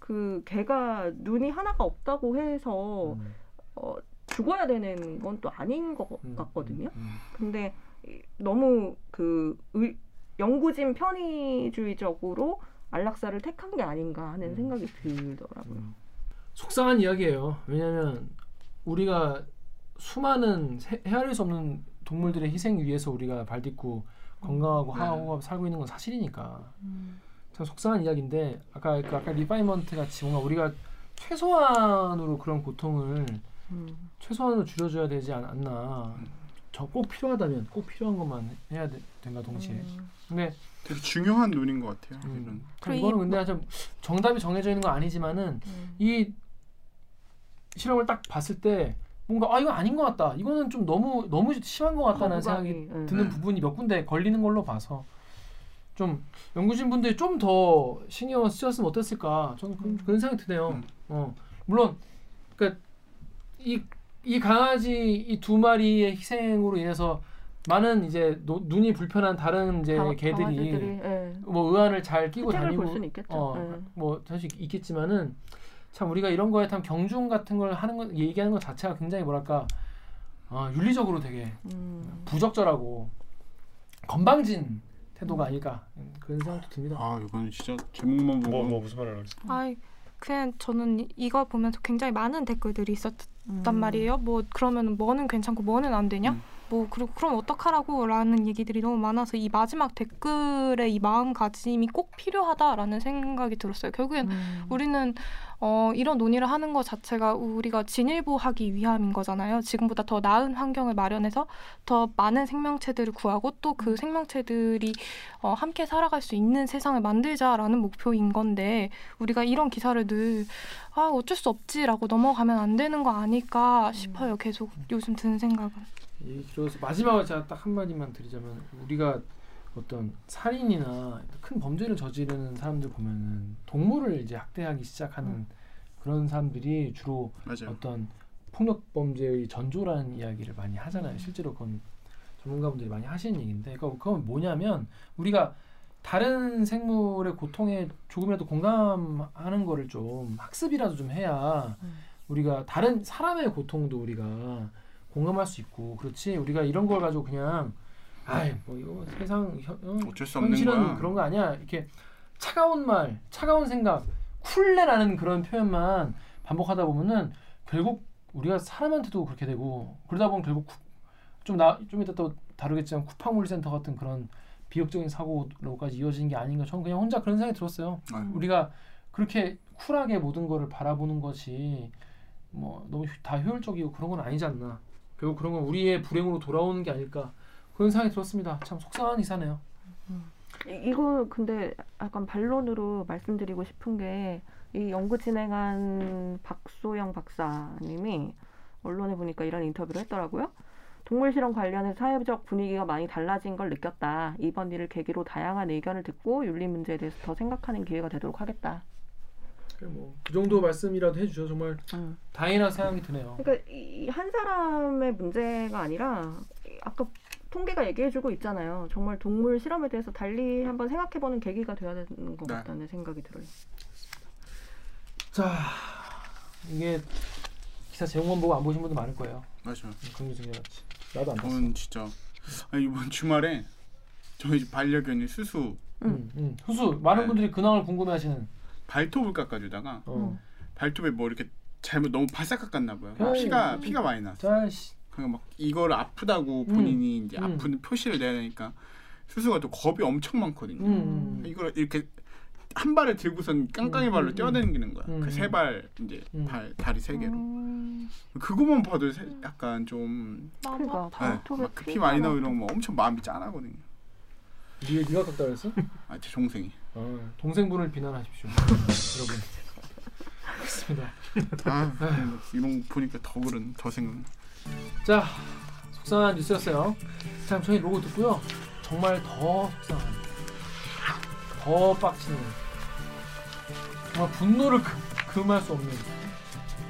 그 개가 눈이 하나가 없다고 해서 음. 어, 죽어야 되는 건 또 아닌 것 음. 같거든요. 음. 근데 이- 너무 그 의, 영구진 편의주의적으로 안락사를 택한 게 아닌가 하는 음. 생각이 들더라고요. 음. 속상한 이야기예요. 왜냐하면 우리가 수많은 세- 헤아릴 수 없는 동물들의 희생 위해서 우리가 발딛고 건강하고 네. 하고 살고 있는 건 사실이니까 음. 참 속상한 이야기인데 아까 그 아까 refinement 같이 뭔가 우리가 최소한으로 그런 고통을 음. 최소한으로 줄여줘야 되지 않, 않나. 음. 저꼭 필요하다면 꼭 필요한 것만 해야 되, 된가 동시에. 음. 근데 되게 중요한 논의인 것 같아요. 음, 이런. 참 이거는 근데 좀 정답이 정해져 있는 건 아니지만은 음. 이 실험을 딱 봤을 때 뭔가 아 이거 아닌 것 같다. 이거는 좀 너무 너무 심한 것 같다는 생각이 거부감이, 음. 드는 네. 부분이 몇 군데 걸리는 걸로 봐서 좀 연구진 분들이 좀 더 신경 쓰셨으면 어땠을까 저는 그- 음. 그런 생각이 드네요. 음. 어 물론 그러니까 이, 이 강아지 이 두 마리의 희생으로 인해서 많은 이제 노, 눈이 불편한 다른 이제 강- 개들이 강아지들이, 예. 뭐 의안을 잘 끼고 다니고 볼 수는 있겠죠. 어, 예. 뭐 사실 있겠지만은 참 우리가 이런 거에 참 경중 같은 걸 하는 거 얘기하는 것 자체가 굉장히 뭐랄까 아, 윤리적으로 되게 음. 부적절하고 건방진 태도가 아닐까 음, 그런 생각도 듭니다. 아 이건 진짜 제목만 보고 뭐, 뭐 무슨 말을 하겠어? 아이 그냥 저는 이- 이거 보면서 굉장히 많은 댓글들이 있었단 음. 말이에요. 뭐 그러면 뭐는 괜찮고 뭐는 안 되냐? 음. 뭐 그럼 그럼 어떡하라고라는 얘기들이 너무 많아서 이 마지막 댓글의 이 마음가짐이 꼭 필요하다라는 생각이 들었어요. 결국엔 음. 우리는 어, 이런 논의를 하는 것 자체가 우리가 진일보하기 위함인 거잖아요. 지금보다 더 나은 환경을 마련해서 더 많은 생명체들을 구하고 또 그 생명체들이 어, 함께 살아갈 수 있는 세상을 만들자라는 목표인 건데 우리가 이런 기사를 늘 아, 어쩔 수 없지라고 넘어가면 안 되는 거 아닐까 싶어요. 계속 요즘 드는 생각은. 이 그래서 마지막으로 제가 딱 한마디만 드리자면 우리가 어떤 살인이나 큰 범죄를 저지르는 사람들 보면은 동물을 이제 학대하기 시작하는 그런 사람들이 주로 맞아요. 어떤 폭력 범죄의 전조라는 이야기를 많이 하잖아요. 실제로 그건 전문가분들이 많이 하시는 얘기인데 그러니까 그건 뭐냐면 우리가 다른 생물의 고통에 조금이라도 공감하는 거를 좀 학습이라도 좀 해야 우리가 다른 사람의 고통도 우리가 공감할 수 있고 그렇지 우리가 이런 걸 가지고 그냥 아이 뭐 이거 세상 현, 어? 현실은. 그런 거 아니야 이렇게 차가운 말 차가운 생각 쿨레라는 그런 표현만 반복하다 보면은 결국 우리가 사람한테도 그렇게 되고 그러다 보면 결국 좀나좀 이따 또 다루겠지만 쿠팡물센터 같은 그런 비극적인 사고로까지 이어지는 게 아닌가 저는 그냥 혼자 그런 생각이 들었어요. 아유. 우리가 그렇게 쿨하게 모든 거를 바라보는 것이 뭐 너무 효- 다 효율적이고 그런 건 아니지 않나. 결국 그런 건 우리의 불행으로 돌아오는 게 아닐까 그런 생각이 들었습니다. 참 속상한 기사네요. 이- 이거 근데 약간 반론으로 말씀드리고 싶은 게 이 연구 진행한 박소영 박사님이 언론에 보니까 이런 인터뷰를 했더라고요. 동물 실험 관련해서 사회적 분위기가 많이 달라진 걸 느꼈다. 이번 일을 계기로 다양한 의견을 듣고 윤리 문제에 대해서 더 생각하는 기회가 되도록 하겠다. 뭐그 정도 말씀이라도 해주셔 정말 음. 다행이라는 생각이 드네요. 그러니까 이 한 사람의 문제가 아니라 아까 통계가 얘기해주고 있잖아요. 정말 동물 실험에 대해서 달리 한번 생각해보는 계기가 되어야 되는 것 네. 같다는 생각이 들어요. 자 이게 기사 제목만 보고 안 보신 분도 많을 거예요. 맞아요. 긍정적인 같이 나도 안 봤어. 저는 진짜 아니, 이번 주말에 저희 집 반려견이 수수 음, 음. 후수 많은 네. 분들이 근황을 궁금해하시는. 발톱을 깎아주다가 어. 발톱에 뭐 이렇게 잘못 너무 바싹 깎았나 봐요. 에이. 피가 피가 많이 났어. 그러니까 막 이걸 아프다고 본인이 이제 음. 아픈 표시를 내야 되니까 수수가 또 겁이 엄청 많거든요. 음. 이걸 이렇게 한 발을 들고선 깡깡이 음, 발로 음, 뛰어다니는 거야. 음. 그세 발 이제 음. 발 다리 세 개로. 음, 그거만 봐도 세- 약간 좀 그러니까. 네, 피가 많이 나- 나고 이런 거 엄청 마음이 짠하거든요. 네가 네가 깎다 그랬어? 아, 제 동생이. 어, 동생분을 비난하십시오, 여러분. 그렇습니다. 아, 이런 거 보니까 더 그런 더 생각. 자, 속상한 뉴스였어요. 자, 저희 로고 듣고요. 정말 더 속상한, 더 빡치는, 정말 분노를 금, 금할 수 없는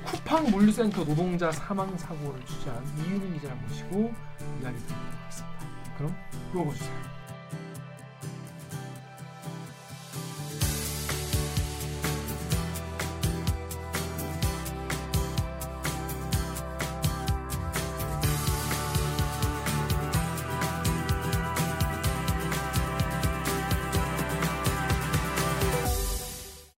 쿠팡 물류센터 노동자 사망 사고를 취재한 이유민 기자를 모시고 이야기 드리도록 하겠습니다. 그럼 로고 주세요.